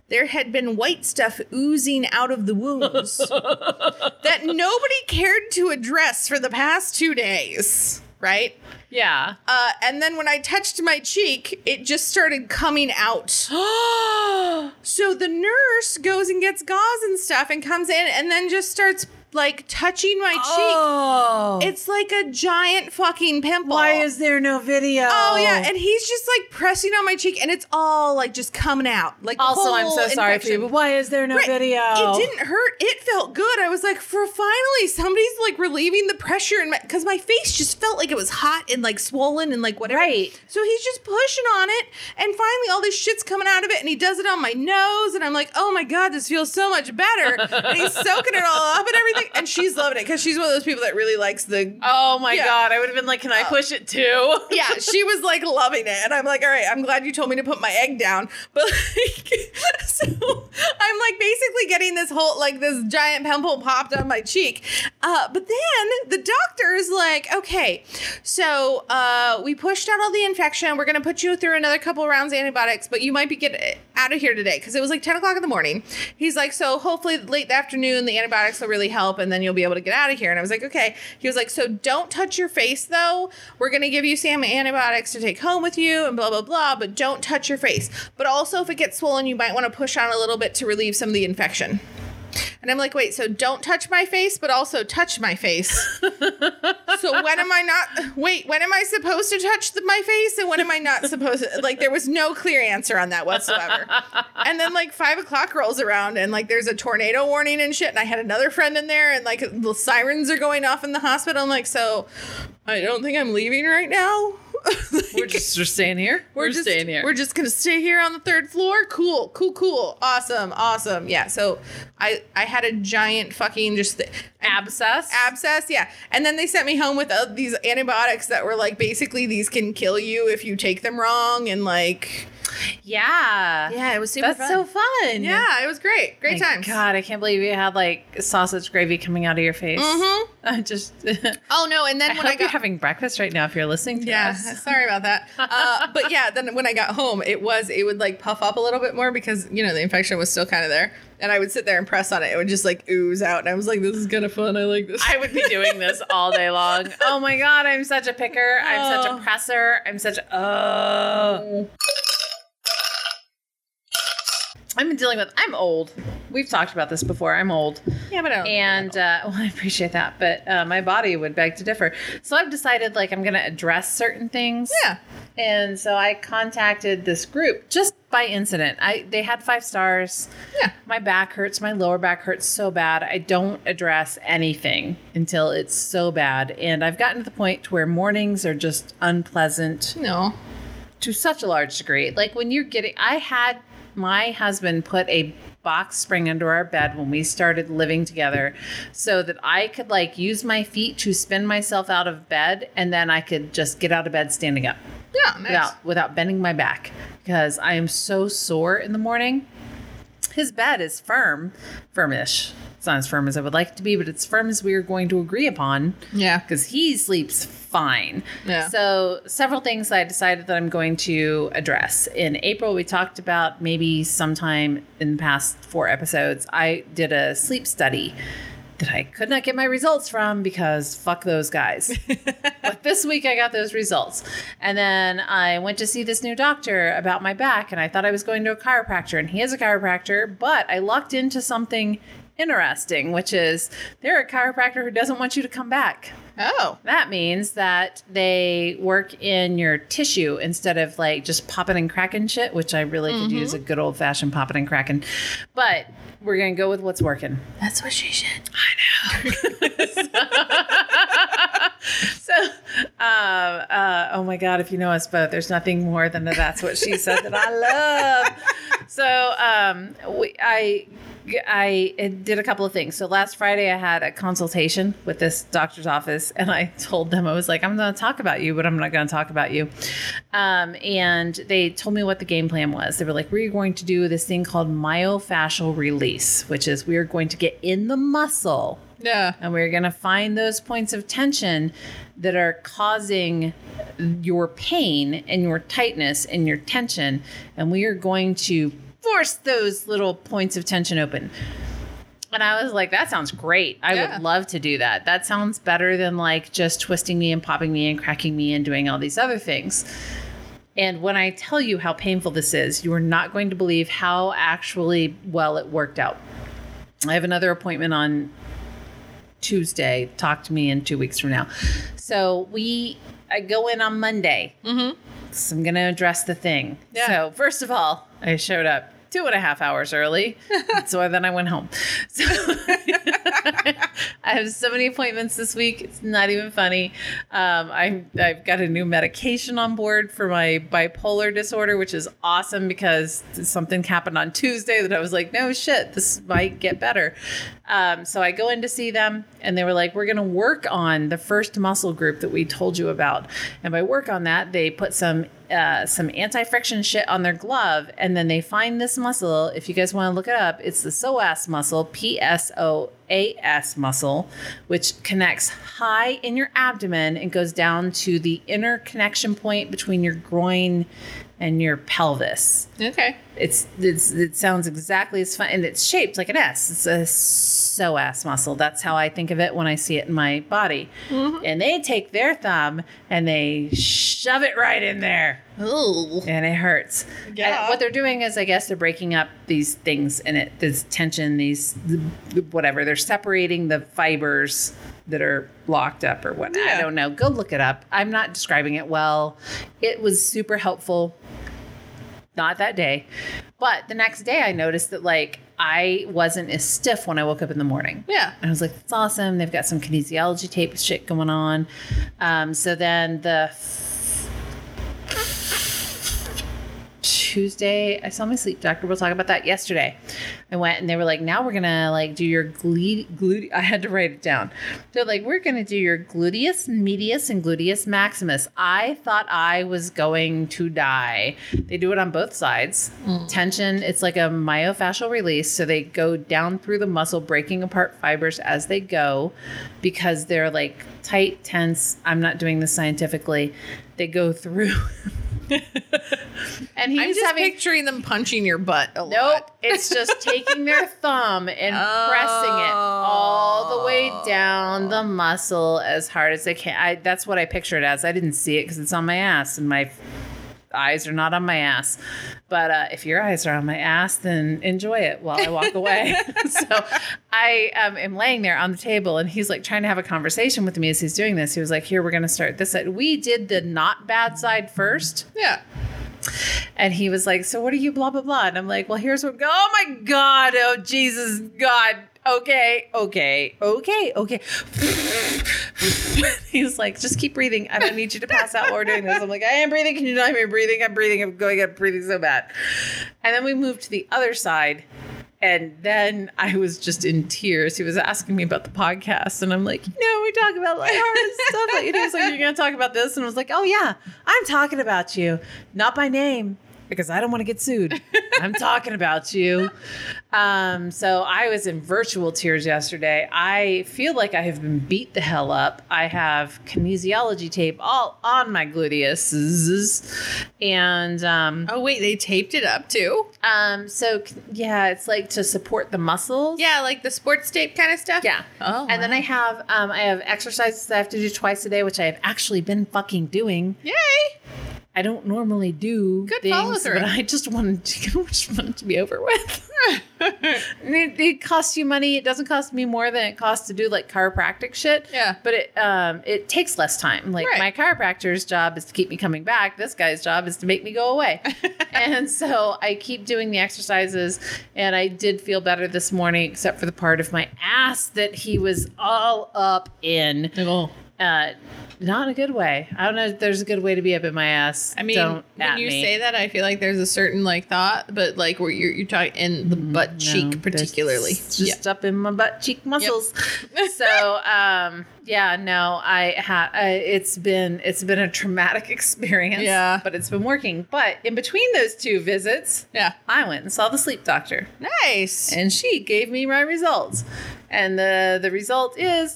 there had been white stuff oozing out of the wounds that nobody cared to address for the past two days. Right?
Yeah.
Uh, and then when I touched my cheek, it just started coming out. So the nurse goes and gets gauze and stuff and comes in and then just starts like touching my cheek.
oh.
It's like a giant fucking pimple.
why is there no video?
Oh yeah, and he's just like pressing on my cheek, and it's all like just coming out. Like
also, I'm so sorry for you, but why is there no
Right.
video?
It didn't hurt. It felt good. I was like, for finally, somebody's like relieving the pressure in my because my face just felt like it was hot and like swollen and like whatever.
Right.
So he's just pushing on it, and finally, all this shit's coming out of it, and he does it on my nose, and I'm like, oh my god, this feels so much better. and he's soaking it all up and everything, and she's loving it because she's one of those people that really likes the
Oh my
Yeah.
god, I would have been like, can I push it too?
yeah, she was like loving it. And I'm like, all right, I'm glad you told me to put my egg down. But like, so I'm like basically getting this whole, like this giant pimple popped on my cheek. Uh, but then the doctor is like, okay, so uh, we pushed out all the infection. We're going to put you through another couple rounds of antibiotics, but you might be get out of here today because it was like 10 o'clock in the morning. He's like, so hopefully late the afternoon, the antibiotics will really help and then you'll be able to get out of here. And I was like, okay. He was like, so don't touch your face though. We're going to give you some antibiotics to take home with you and blah, blah, blah, but don't touch your face. But also, if it gets swollen, you might want to push on a little bit to relieve some of the infection. And I'm like, wait, so don't touch my face, but also touch my face. so when am I not? Wait, when am I supposed to touch the, my face, and when am I not supposed to? Like, there was no clear answer on that whatsoever. and then like five o'clock rolls around, and like there's a tornado warning and shit. And I had another friend in there, and like the sirens are going off in the hospital. I'm like, so I don't think I'm leaving right now.
We're just we're staying here. We're,
just
staying here.
We're just gonna stay here on the third floor. Cool, cool, cool. Awesome, awesome. Yeah. So I I had a giant fucking just th-
abscess.
abscess. Yeah. And then they sent me home with uh, these antibiotics that were like basically these can kill you if you take them wrong and like
yeah.
yeah, it was super
That's
fun.
so fun.
yeah, it was great. Great
My
times.
God, I can't believe you had like sausage gravy coming out of your face.
Mhm.
I just.
Oh no! And then
I
when I
you're
got
having breakfast right now if you're listening to
Yeah,
us.
sorry about that. Uh, but yeah, then when I got home, it was it would like puff up a little bit more because you know the infection was still kind of there, and I would sit there and press on it. It would just like ooze out, and I was like, "This is kind of fun. I like this."
I would be doing this all day long. Oh my god, I'm such a picker. I'm such
Oh.
a presser. I'm such a. Oh. I've been dealing with. I'm old. We've talked about this before. I'm old,
yeah, but I don't
and uh, well, I appreciate that, but uh, my body would beg to differ. So I've decided like I'm going to address certain things.
yeah,
And so I contacted this group just by incident. I they had five stars.
yeah,
My back hurts, my lower back hurts so bad. I don't address anything until it's so bad. And I've gotten to the point to where mornings are just unpleasant
no,
to such a large degree. Like when you're getting I had my husband put a box spring under our bed when we started living together so that I could like use my feet to spin myself out of bed and then I could just get out of bed standing up
yeah, nice.
without without bending my back because I am so sore in the morning. His bed is firm, firmish. It's not as firm as I would like it to be, but it's firm as we are going to agree upon
Yeah,
because he sleeps fine.
Yeah.
So several things I decided that I'm going to address. In April, we talked about maybe sometime in the past four episodes, I did a sleep study that I could not get my results from because fuck those guys. but this week I got those results. And then I went to see this new doctor about my back and I thought I was going to a chiropractor and he is a chiropractor, but I lucked into something interesting, which is they're a chiropractor who doesn't want you to come back.
oh,
That means that they work in your tissue instead of like just popping and cracking shit, which I really could mm-hmm. use a good old fashioned popping and cracking. But we're gonna go with what's working.
that's what she should. I know.
so, um, uh, oh my God, if you know us both, there's nothing more than a that's what she said that I love. So, um, we, I, I did a couple of things. So last Friday, I had a consultation with this doctor's office, and I told them I was like, "I'm going to talk about you, but I'm not going to talk about you." Um, and they told me what the game plan was. They were like, "We're going to do this thing called myofascial release, which is we are going to get in the muscle."
Yeah,
and we're going to find those points of tension that are causing your pain and your tightness and your tension and we are going to force those little points of tension open And I was like, that sounds great. I
Yeah.
would love to do that. That sounds better than like just twisting me and popping me and cracking me and doing all these other things. And when I tell you how painful this is, you are not going to believe how actually well it worked out. I have another appointment on Tuesday. Talk to me in two weeks from now. So we, I go in on Monday. Mm-hmm. So I'm going to address the thing.
Yeah.
So first of all, I showed up two and a half hours early. so then I went home. So I have so many appointments this week. It's not even funny. Um, I, I've got a new medication on board for my bipolar disorder, which is awesome because something happened on Tuesday that I was like, no shit, this might get better. Um, so I go in to see them, and they were like, we're going to work on the first muscle group that we told you about. And by work on that, they put some uh, some anti-friction shit on their glove, and then they find this muscle. If you guys want to look it up, it's the psoas muscle, P S O A S muscle, which connects high in your abdomen and goes down to the inner connection point between your groin and your pelvis.
Okay.
It's, it's it sounds exactly as fun, and it's shaped like an S. It's a psoas muscle. That's how I think of it when I see it in my body. Mm-hmm. And they take their thumb and they shove it right in there
Ooh.
and it hurts.
Yeah.
And what they're doing is, I guess, they're breaking up these things in it. This tension, these whatever. They're separating the fibers that are locked up or what. I don't know. Go look it up. I'm not describing it well. It was super helpful. Not that day, but the next day I noticed that like I wasn't as stiff when I woke up in the morning.
Yeah.
And I was like, that's awesome. They've got some kinesiology tape shit going on. Um, so then the Tuesday, I saw my sleep doctor. We'll talk about that yesterday. I went and they were like, now we're gonna like do your glute. glute I had to write it down. They're like, we're gonna do your gluteus medius and gluteus maximus. I thought I was going to die. They do it on both sides. Hmm. Tension, it's like a myofascial release. So they go down through the muscle, breaking apart fibers as they go because they're like tight, tense. I'm not doing this scientifically. They go through. and he's
I'm just
having
picturing them punching your butt a
Nope.
lot.
It's just taking their thumb and pressing it all the way oh. down the muscle as hard as they can. I, that's what I pictured as. I didn't see it because it's on my ass and my eyes are not on my ass. But uh, if your eyes are on my ass, then enjoy it while I walk away. so I um, am laying there on the table and he's like trying to have a conversation with me as he's doing this. He was like, Here, we're going to start this side. We did the not bad side first.
Yeah.
And he was like, So what are you, blah, blah, blah? And I'm like, Well, here's what, oh my God, oh Jesus, God. Okay, okay, okay, okay. He's like, just keep breathing. I don't need you to pass out while we're doing this. I'm like, I am breathing. Can you not hear me breathing? I'm breathing. I'm going, I'm breathing so bad. And then we moved to the other side. And then I was just in tears. He was asking me about the podcast, and I'm like, you know, we talk about lighthearted stuff. Like, he was like, "You're gonna talk about this," and I was like, "Oh yeah, I'm talking about you, not by name, because I don't want to get sued. I'm talking about you." Um, so I was in virtual tears yesterday. I feel like I have been beat the hell up. I have kinesiology tape all on my gluteus, and um,
Oh wait, they taped it up too.
um, so yeah, it's like to support the muscles.
Yeah, like the sports tape kind of stuff.
Yeah.
Oh,
and then. I have um, I have exercises that I have to do twice a day, which I have actually been fucking doing.
Yay!
I don't normally do
Good
things, but I just wanted to, just wanted to be over with. It, it costs you money. It doesn't cost me more than it costs to do like chiropractic shit.
Yeah.
but it um it takes less time. Like
Right.
my chiropractor's job is to keep me coming back. This guy's job is to make me go away. and so I keep doing the exercises, and I did feel better this morning, except for the part of my ass that he was all up in.
Oh.
Uh, not in a good way. I don't know if there's a good way to be up in my ass.
I mean,
don't
when you
me.
say that, I feel like there's a certain like thought, but like where you're you're talking in the butt
No,
cheek particularly.
just up in my butt cheek muscles. so, um, yeah, no, I have. Uh, it's been it's been a traumatic experience.
Yeah.
but it's been working. But in between those two visits,
Yeah.
I went and saw the sleep doctor,
Nice.
and she gave me my results. And the the result is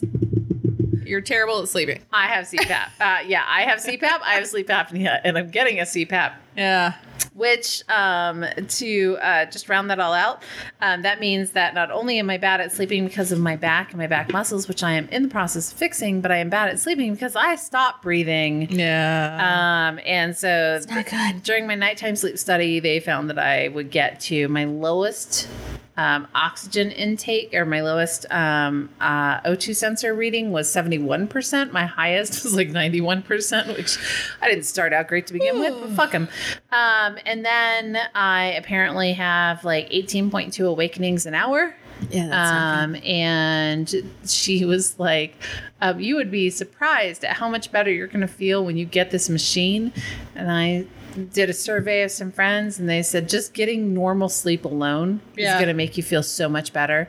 You're terrible at sleeping.
I have CPAP. Uh, yeah, I have CPAP. I have sleep apnea, and I'm getting a CPAP.
Yeah.
Which, um, to uh, just round that all out, um, that means that not only am I bad at sleeping because of my back and my back muscles, which I am in the process of fixing, but I am bad at sleeping because I stopped breathing.
Yeah.
Um, and so
not good.
during my nighttime sleep study, they found that I would get to my lowest um, oxygen intake or my lowest um, uh, O2 sensor reading was 71%. My highest was like 91%, which I didn't start out great to begin with, but fuck them. Um, and then I apparently have like 18.2 awakenings an hour.
yeah. That's
Um, and she was like, um, "You would be surprised at how much better you're going to feel when you get this machine." And I did a survey of some friends, and they said just getting normal sleep alone
Yeah.
is going to make you feel so much better.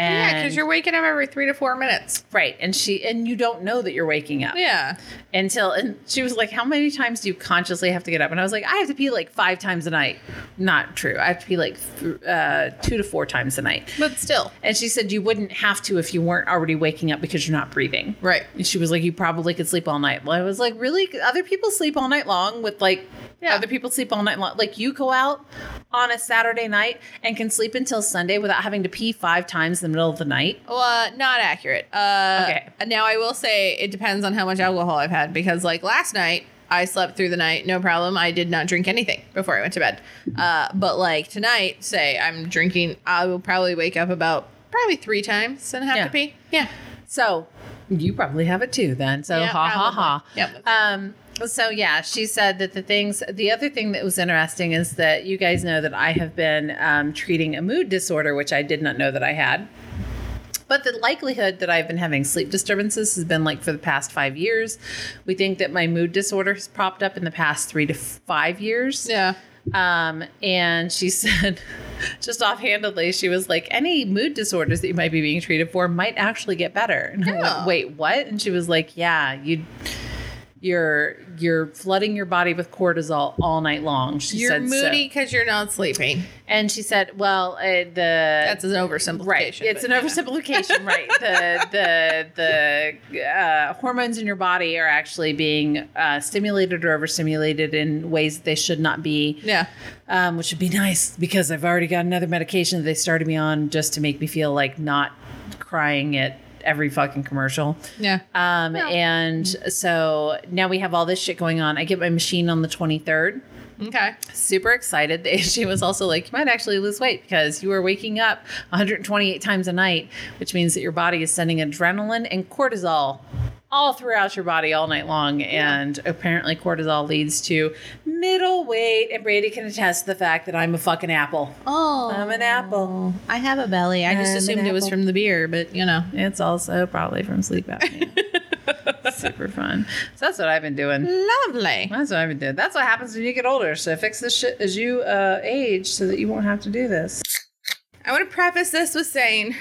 And
yeah, because you're waking up every three to four minutes.
right, and she and you don't know that you're waking up
Yeah.
until and she was like, "How many times do you consciously have to get up?" And I was like, "I have to pee like five times a night." Not true. I have to pee like th- uh, two to four times a night.
But still.
And she said you wouldn't have to if you weren't already waking up because you're not breathing.
Right.
And she was like, you probably could sleep all night. Well, I was like, really? Other people sleep all night long with like,
Yeah.
other people sleep all night long. Like you go out on a Saturday night and can sleep until Sunday without having to pee five times the middle of the night.
Well, uh, not accurate. Uh,
Okay.
Now I will say it depends on how much alcohol I've had because, like last night, I slept through the night, no problem. I did not drink anything before I went to bed. Uh, but like tonight, say I'm drinking, I will probably wake up about probably three times and have
Yeah.
to pee. Yeah.
So you probably have it too then. So
Yeah,
ha ha ha.
Yep.
Um, so yeah, she said that the things. The other thing that was interesting is that you guys know that I have been um, treating a mood disorder, which I did not know that I had. But the likelihood that I've been having sleep disturbances has been like for the past five years. We think that my mood disorder has popped up in the past three to five years.
Yeah.
Um, and she said, just offhandedly, she was like, any mood disorders that you might be being treated for might actually get better. And I
Oh.
went, wait, what? And she was like, yeah, you, you're you're flooding your body with cortisol all night long. She
You're
said so.
moody because you're not sleeping.
and she said, well, uh, the
That's an oversimplification.
Right. It's an
yeah.
oversimplification, right? The the the uh, hormones in your body are actually being uh, stimulated or overstimulated in ways that they should not be.
Yeah.
Um, which would be nice because I've already got another medication that they started me on just to make me feel like not crying at every fucking commercial.
Yeah.
Um,
Well.
and so now we have all this shit going on. I get my machine on the 23rd
Okay.
super excited. She was also like, you might actually lose weight because you are waking up 128 times a night, which means that your body is sending adrenaline and cortisol all throughout your body all night long. And apparently, cortisol leads to middle weight. And Brady can attest to the fact that I'm a fucking apple.
Oh.
I'm an apple.
I have a belly. I just
I'm
assumed it was from the beer, but you know.
It's also probably from sleep apnea. super fun. So that's what I've been doing.
Lovely.
That's what I've been doing. That's what happens when you get older. So fix this shit as you uh, age so that you won't have to do this.
I want to preface this with saying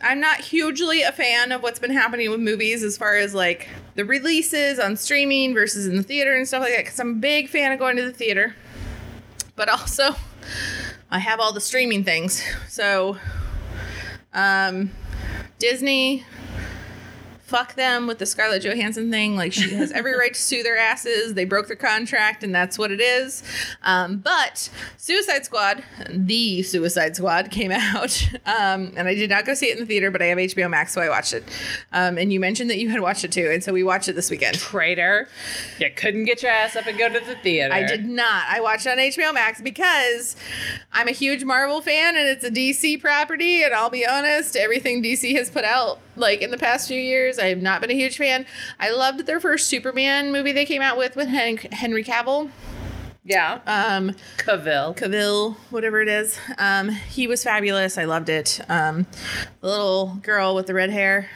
I'm not hugely a fan of what's been happening with movies as far as like the releases on streaming versus in the theater and stuff like that because I'm a big fan of going to the theater. But also, I have all the streaming things. So, um, Disney, fuck them with the Scarlett Johansson thing. Like, she has every right to sue their asses. They broke their contract, and that's what it is. Um, but Suicide Squad, the Suicide Squad, came out. Um, and I did not go see it in the theater, but I have HBO Max, so I watched it. Um, and you mentioned that you had watched it too, and so we watched it this weekend.
Traitor. You couldn't get your ass up and go to the theater.
I did not. I watched it on HBO Max because I'm a huge Marvel fan and it's a DC property. And I'll be honest, everything DC has put out, like in the past few years, I have not been a huge fan. I loved their first Superman movie they came out with with Hen- Henry Cavill.
Yeah.
Um,
Cavill.
Cavill, whatever it is. Um, he was fabulous. I loved it. Um, the little girl with the red hair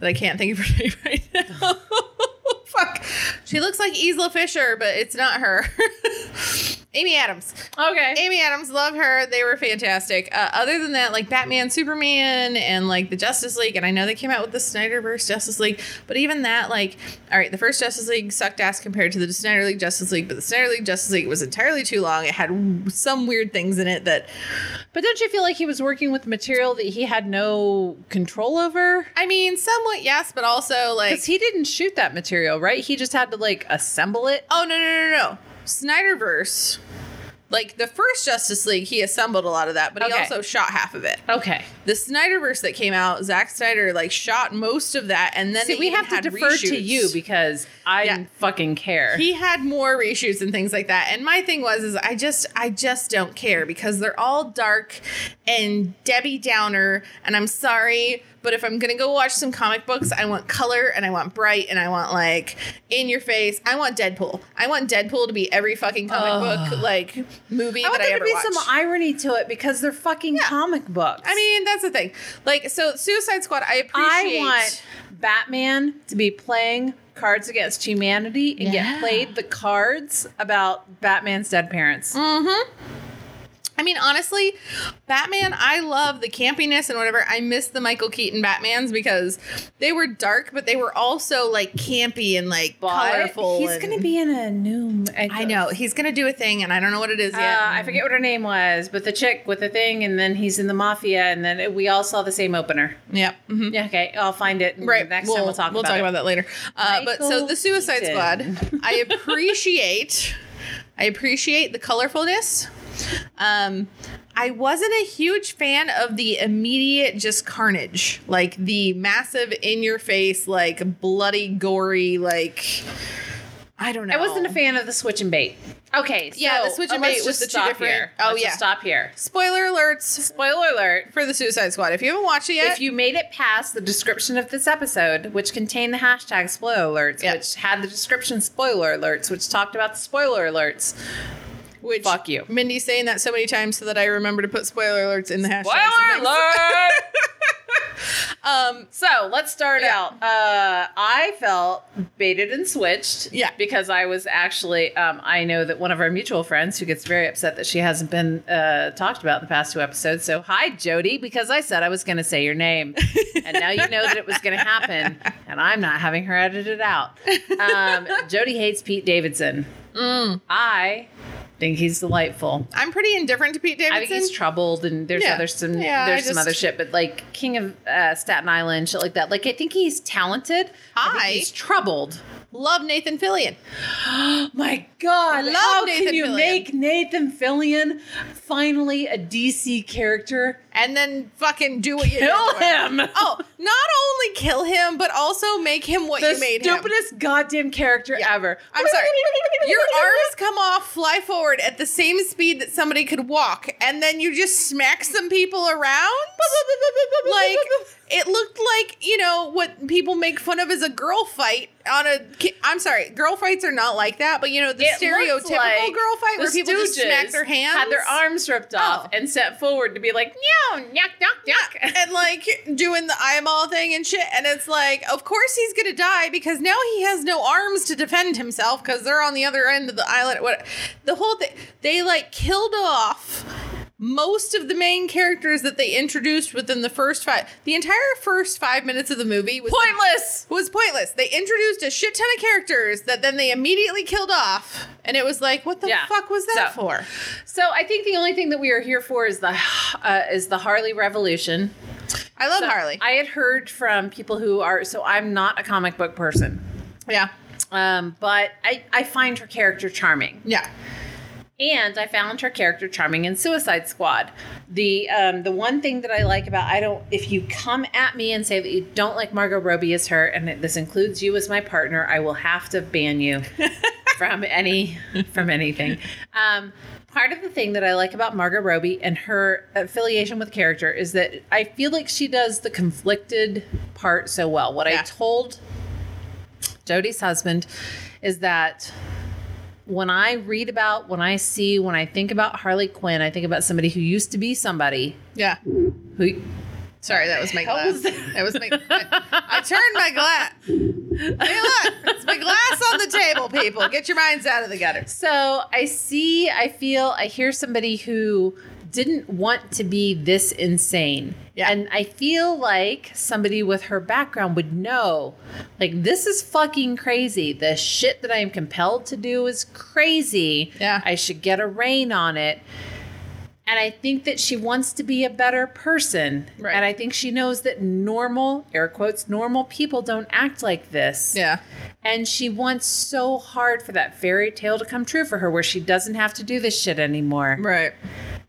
that I can't think of her name right now. Fuck. She looks like Isla Fisher, but it's not her. Amy Adams.
Okay.
Amy Adams, love her. They were fantastic. Uh, other than that, like Batman, Superman, and like the Justice League, and I know they came out with the Snyderverse Justice League, but even that, like, all right, the first Justice League sucked ass compared to the Snyder League Justice League, but the Snyder League Justice League was entirely too long. It had some weird things in it that,
But don't you feel like he was working with material that he had no control over?
I mean, somewhat yes, but also like,
Because he didn't shoot that material, right? He just had to like assemble it.
oh no no no no, Snyderverse. Like the first Justice League, he assembled a lot of that, but he
Okay.
also shot half of it.
Okay.
The Snyderverse that came out, Zack Snyder like shot most of that, and then
See, we have to defer to you because I
Yeah.
fucking care.
he had more reshoots and things like that. And my thing was is I just I just don't care because they're all dark and Debbie Downer and I'm sorry, but if I'm to go watch some comic books, I want color and I want bright and I want like in your face. I want Deadpool. I want Deadpool to be every fucking comic
Ugh.
book like movie
I want
that I
there
ever
to be
watch.
some irony to it because they're fucking comic books.
I mean, that's the thing. Like so Suicide Squad, I appreciate
I want Batman to be playing Cards Against Humanity and
Yeah.
get played the cards about Batman's dead parents.
Mm-hmm. I mean, honestly, Batman, I love the campiness and whatever. I miss the Michael Keaton Batmans because they were dark, but they were also like campy and like
But
colorful.
he's
and-
going to be in a new.
I know he's gonna do a thing, and I don't know what it is
Uh,
yet.
I forget what her name was, but the chick with the thing, and then he's in the mafia, and then we all saw the same opener.
Yep. mhm.
Yeah, okay, I'll find it.
Right.
Next time we'll talk
we'll
about
talk
it.
about that later. Uh, but so the Suicide
Keaton.
Squad, I appreciate. I appreciate the colorfulness. Um, I wasn't a huge fan of the immediate just carnage, like the massive in your face, like bloody, gory, like I don't know.
I wasn't a fan of the switch and bait. Okay, so
Yeah, the switch and bait was the two
stop
different-
Here.
Oh,
Let's
yeah.
just stop here.
Spoiler alerts
Spoiler alert.
for the Suicide Squad. If you haven't watched it yet,
If you made it past the description of this episode, which contained the hashtag spoiler alerts,
Yep.
which had the description spoiler alerts, which talked about the spoiler alerts,
which
fuck you.
Mindy's saying that so many times so that I remember to put spoiler alerts in the hashtag.
spoiler alert.
Um,
so let's start
Yeah.
out. Uh, I felt baited and switched.
Yeah.
Because I was actually, um, I know that one of our mutual friends who gets very upset that she hasn't been uh, talked about in the past two episodes. So, hi, Jody, because I said I was going to say your name. and now you know that it was going to happen, and I'm not having her edit it out. Um, Jody hates Pete Davidson.
Mm.
I think he's delightful.
I'm pretty indifferent to Pete Davidson.
I think he's troubled, and there's
Yeah.
other some
Yeah, I
there's some other shit, but like King of uh, Staten Island, shit like that. Like I think he's talented. I think
I-
he's troubled.
Love Nathan Fillion.
My God,
Love
how
Nathan
can you
Fillion.
make Nathan Fillion finally a DC character?
And then fucking do what you
Kill him.
Oh, not only kill him, but also make him what
the
you made him.
stupidest goddamn character
Yeah.
ever.
I'm sorry. Your arms come off, fly forward at the same speed that somebody could walk, and then you just smack some people around. like it looked like you know what people make fun of as a girl fight on a. I'm sorry, girl fights are not like that, but you know the
It
stereotypical
like
girl fight where
the
people just smack their hands,
had their arms ripped off,
Oh.
and set forward to be like, no, yuck, yuck, yuck.
and like doing the eyeball thing and shit. And it's like, of course he's gonna die because now he has no arms to defend himself because they're on the other end of the island. What the whole thing? They like killed off most of the main characters that they introduced within the first five. The entire first five minutes of the movie was
Pointless.
was pointless. They introduced a shit ton of characters that then they immediately killed off, and it was like, what the
Yeah.
fuck was that
So-
for?
So I think the only thing that we are here for is the uh, is the Harley Revolution.
I love
So
Harley.
I had heard from people who are so I'm not a comic book person,
yeah,
um, but I I find her character charming,
yeah.
And I found her character charming in Suicide Squad. The um, the one thing that I like about I don't if you come at me and say that you don't like Margot Robbie as her, and this includes you as my partner, I will have to ban you from any from anything. Um, part of the thing that I like about Margot Robbie and her affiliation with character is that I feel like she does the conflicted part so well. What I told Jodie's husband is that when I read about, when I see, when I think about Harley Quinn, I think about somebody who used to be somebody
Yeah.
who
Sorry, that was my glass.
was that?
That was my. I, I turned my glass. Hey, look, it's my glass on the table, people. Get your minds out of the gutter.
So I see, I feel, I hear somebody who didn't want to be this insane.
Yeah.
And I feel like somebody with her background would know, like, this is fucking crazy. The shit that I am compelled to do is crazy.
Yeah.
I should get a rein on it. And I think that she wants to be a better person.
Right.
And I think she knows that normal, air quotes, normal people don't act like this.
Yeah.
And she wants so hard for that fairy tale to come true for her where she doesn't have to do this shit anymore.
Right.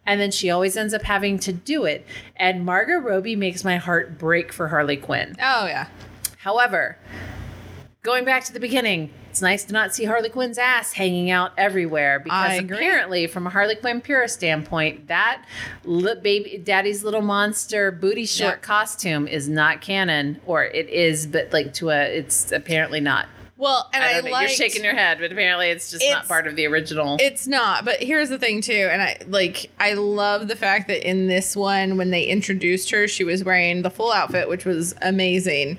And then she always ends up having to do it. And Margot Robbie makes my heart break for Harley Quinn.
Oh yeah.
However, going back to the beginning, it's nice to not see Harley Quinn's ass hanging out everywhere because apparently, from a Harley Quinn purist standpoint, that li- baby daddy's little monster booty short
Yeah.
costume is not canon, or it is, but like to a, it's apparently not.
Well, and
I
I, liked,
You're shaking your head, but apparently it's just not part of the original.
It's not, but here's the thing too, and I like I love the fact that in this one when they introduced her, she was wearing the full outfit, which was amazing.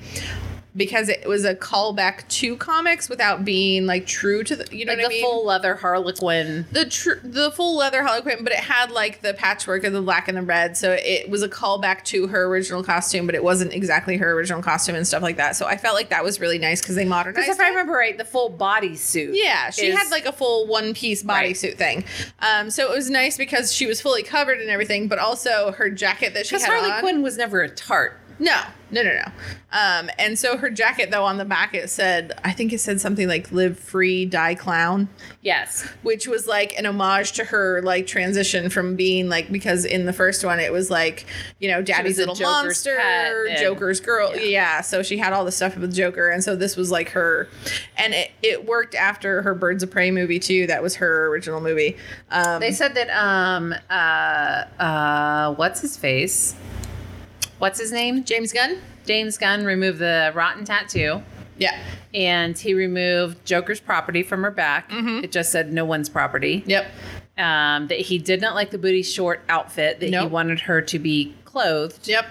Because it was a callback to comics without being like true to the you know
like
what
the
I mean?
full leather Harlequin.
the tr- the full leather Harlequin but it had like the patchwork of the black and the red, so it was a callback to her original costume, but it wasn't exactly her original costume and stuff like that. So I felt like that was really nice because they modernized.
Because if I remember right, the full bodysuit.
Yeah, she
is-
had like a full one piece
Right.
bodysuit thing. Um, so it was nice because she was fully covered and everything, but also her jacket that she had
Harley
on.
Quinn was never a tart.
No, no, no, no. Um, and so her jacket though on the back it said, I think it said something like "Live free, die clown,"
Yes.
which was like an homage to her like transition from being like because in the first one it was like you know daddy's little
Joker's
monster,
and-
Joker's girl,
yeah.
yeah. So she had all the stuff with Joker, and so this was like her, and it, it worked after her Birds of Prey movie too. That was her original movie. Um,
They said that um uh uh what's his face? What's his name?
James Gunn.
James Gunn removed the rotten tattoo
Yeah.
and he removed Joker's property from her back.
Mm-hmm.
It just said no one's property.
Yep.
Um that he did not like the booty short outfit that he wanted her to be clothed
Yep.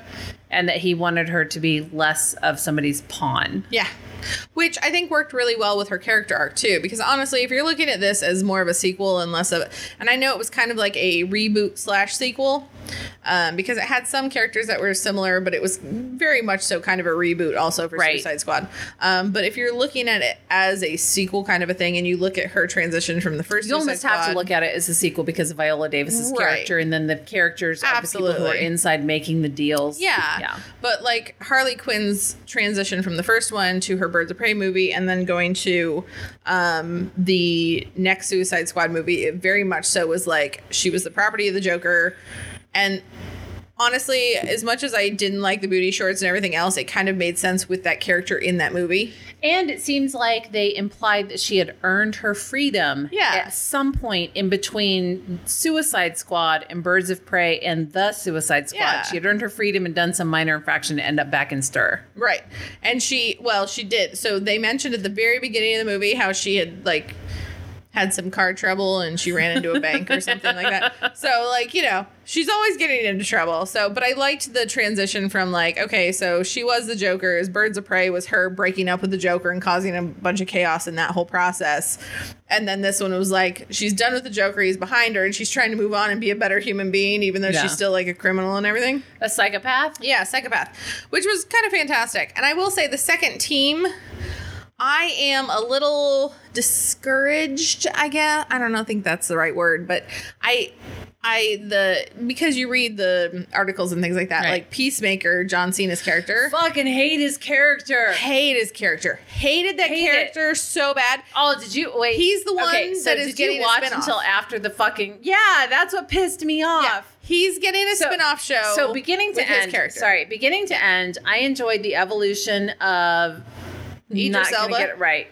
and that he wanted her to be less of somebody's pawn.
Yeah. Which I think worked really well with her character arc too, because honestly, if you're looking at this as more of a sequel and less of, and I know it was kind of like a reboot slash sequel, um, because it had some characters that were similar, but it was very much so kind of a reboot also for
Right.
Suicide Squad. Um, but if you're looking at it as a sequel kind of a thing, and you look at her transition from the first,
You almost
Suicide
have to look at it as a sequel because of Viola Davis's
Right.
character, and then the characters are the people who are inside making the deals.
Yeah.
yeah.
But like Harley Quinn's transition from the first one to her Birds of Prey movie and then going to um, the next Suicide Squad movie, it very much so was like she was the property of the Joker. And honestly, as much as I didn't like the booty shorts and everything else, it kind of made sense with that character in that movie.
And it seems like they implied that she had earned her freedom
Yeah.
at some point in between Suicide Squad and Birds of Prey and the Suicide Squad.
Yeah.
She had earned her freedom and done some minor infraction to end up back in stir.
Right. And she, well, she did. So they mentioned at the very beginning of the movie how she had like had some car trouble and she ran into a bank or something like that. So like, you know, she's always getting into trouble. So, but I liked the transition from like, okay, so she was the Joker's Birds of Prey was her breaking up with the Joker and causing a bunch of chaos in that whole process. And then this one was like, she's done with the Joker, he's behind her and she's trying to move on and be a better human being even though
Yeah.
she's still like a criminal and everything.
A psychopath?
Yeah, psychopath, which was kind of fantastic. And I will say the second team, I am a little discouraged. I guess I don't know. think that's the right word, but I, I the because you read the articles and things like that,
Right.
like Peacemaker, John Cena's character.
Fucking hate his character.
Hate his character. Hated that
Hate it.
character so bad.
Oh, did you wait?
He's the one that is getting
you
a
watch
spin-off.
until after the fucking Yeah, that's what pissed me off.
Yeah, he's getting a
So-
spin-off show.
So beginning to end,
character.
sorry, beginning to end, I enjoyed the evolution of
Idris
not gonna
Elba?
get it right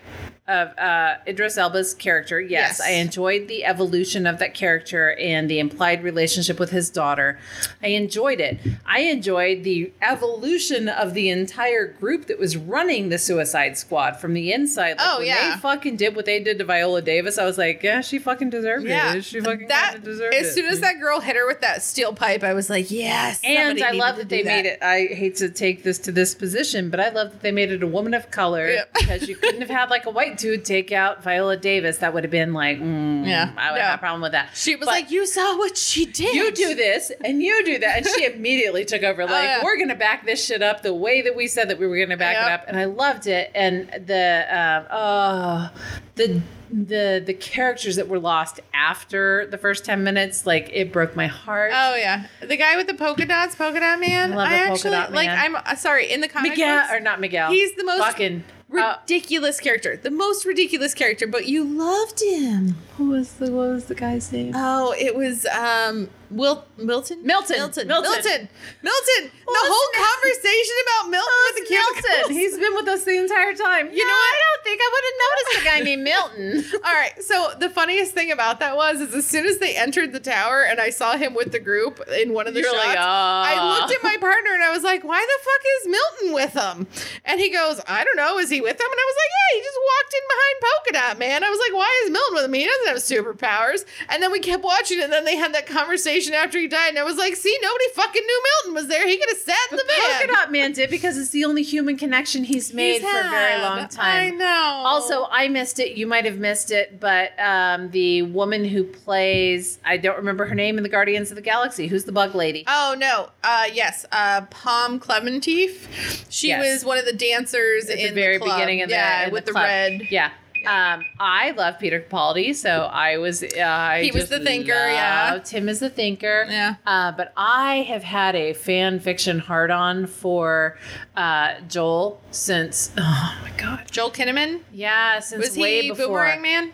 of uh, Idris Elba's character. Yes,
Yes.
I enjoyed the evolution of that character and the implied relationship with his daughter. I enjoyed it. I enjoyed the evolution of the entire group that was running the Suicide Squad from the inside. Like,
Oh, yeah.
they fucking did what they did to Viola Davis. I was like, yeah, she fucking deserved
Yeah,
it. She fucking
that
deserved
as
it.
As soon as that girl hit her with that steel pipe, I was like, yes.
And I love that they made it. I hate to take this to this position, but I love that they made it a woman of color
Yep.
because you couldn't have had like a white to take out Viola Davis, that would have been like, mm,
Yeah.
I would
No.
have a problem with that.
She was
But
like, "You saw what she did.
you do this and you do that. And she immediately took over, like,
Oh, yeah.
we're going to back this shit up the way that we said that we were going to back it up. And I loved it. And the, um, oh, the, the the characters that were lost after the first 10 minutes like it broke my heart
Oh yeah, the guy with the polka dots, polka dot man.
I polka
actually like. I'm uh, sorry in the comic
miguel
books,
or not miguel
He's the most
fucking uh,
ridiculous character, the most ridiculous character, but you loved him.
what was the what was the guy's name
Oh, it was um Wil- Milton?
Milton.
Milton.
Milton.
Milton. Milton. the whole conversation about Milton with the
Milton. He's been with us the entire time. You
know
know,
what?
Think I would have noticed a guy named Milton.
All right. So the funniest thing about that was, is as soon as they entered the tower and I saw him with the group in one of the
You're
shots,
like,
I
"Ah."
looked at my partner and I was like, "Why the fuck is Milton with them?" And he goes, "I don't know. Is he with them?" And I was like, "Yeah, he just walked in behind Polka Dot Man." I was like, "Why is Milton with him? He doesn't have superpowers." And then we kept watching, and then they had that conversation after he died, and I was like, "See, nobody fucking knew Milton was there. He could have sat in the
Polka
van."
Dot Man did because it's the only human connection he's made
He's
for a very long time.
I
time. Also, I missed it. You might have missed it, but um, the woman who plays, I don't remember her name in the Guardians of the Galaxy. Who's the bug lady?
Oh no! Uh, yes, uh, Pom Klementieff. She
Yes.
was one of the dancers
At
in
the very
club.
beginning of the
yeah,
in
with the,
club.
red.
Yeah. Um, I love Peter Capaldi, so I was. Uh, I
He was the thinker, yeah.
Tim is the thinker.
Yeah.
Uh, but I have had a fan fiction hard on for uh, Joel since. Oh my god.
Joel Kinnaman
Yeah, since
was
way
he
before.
Boomerang Man?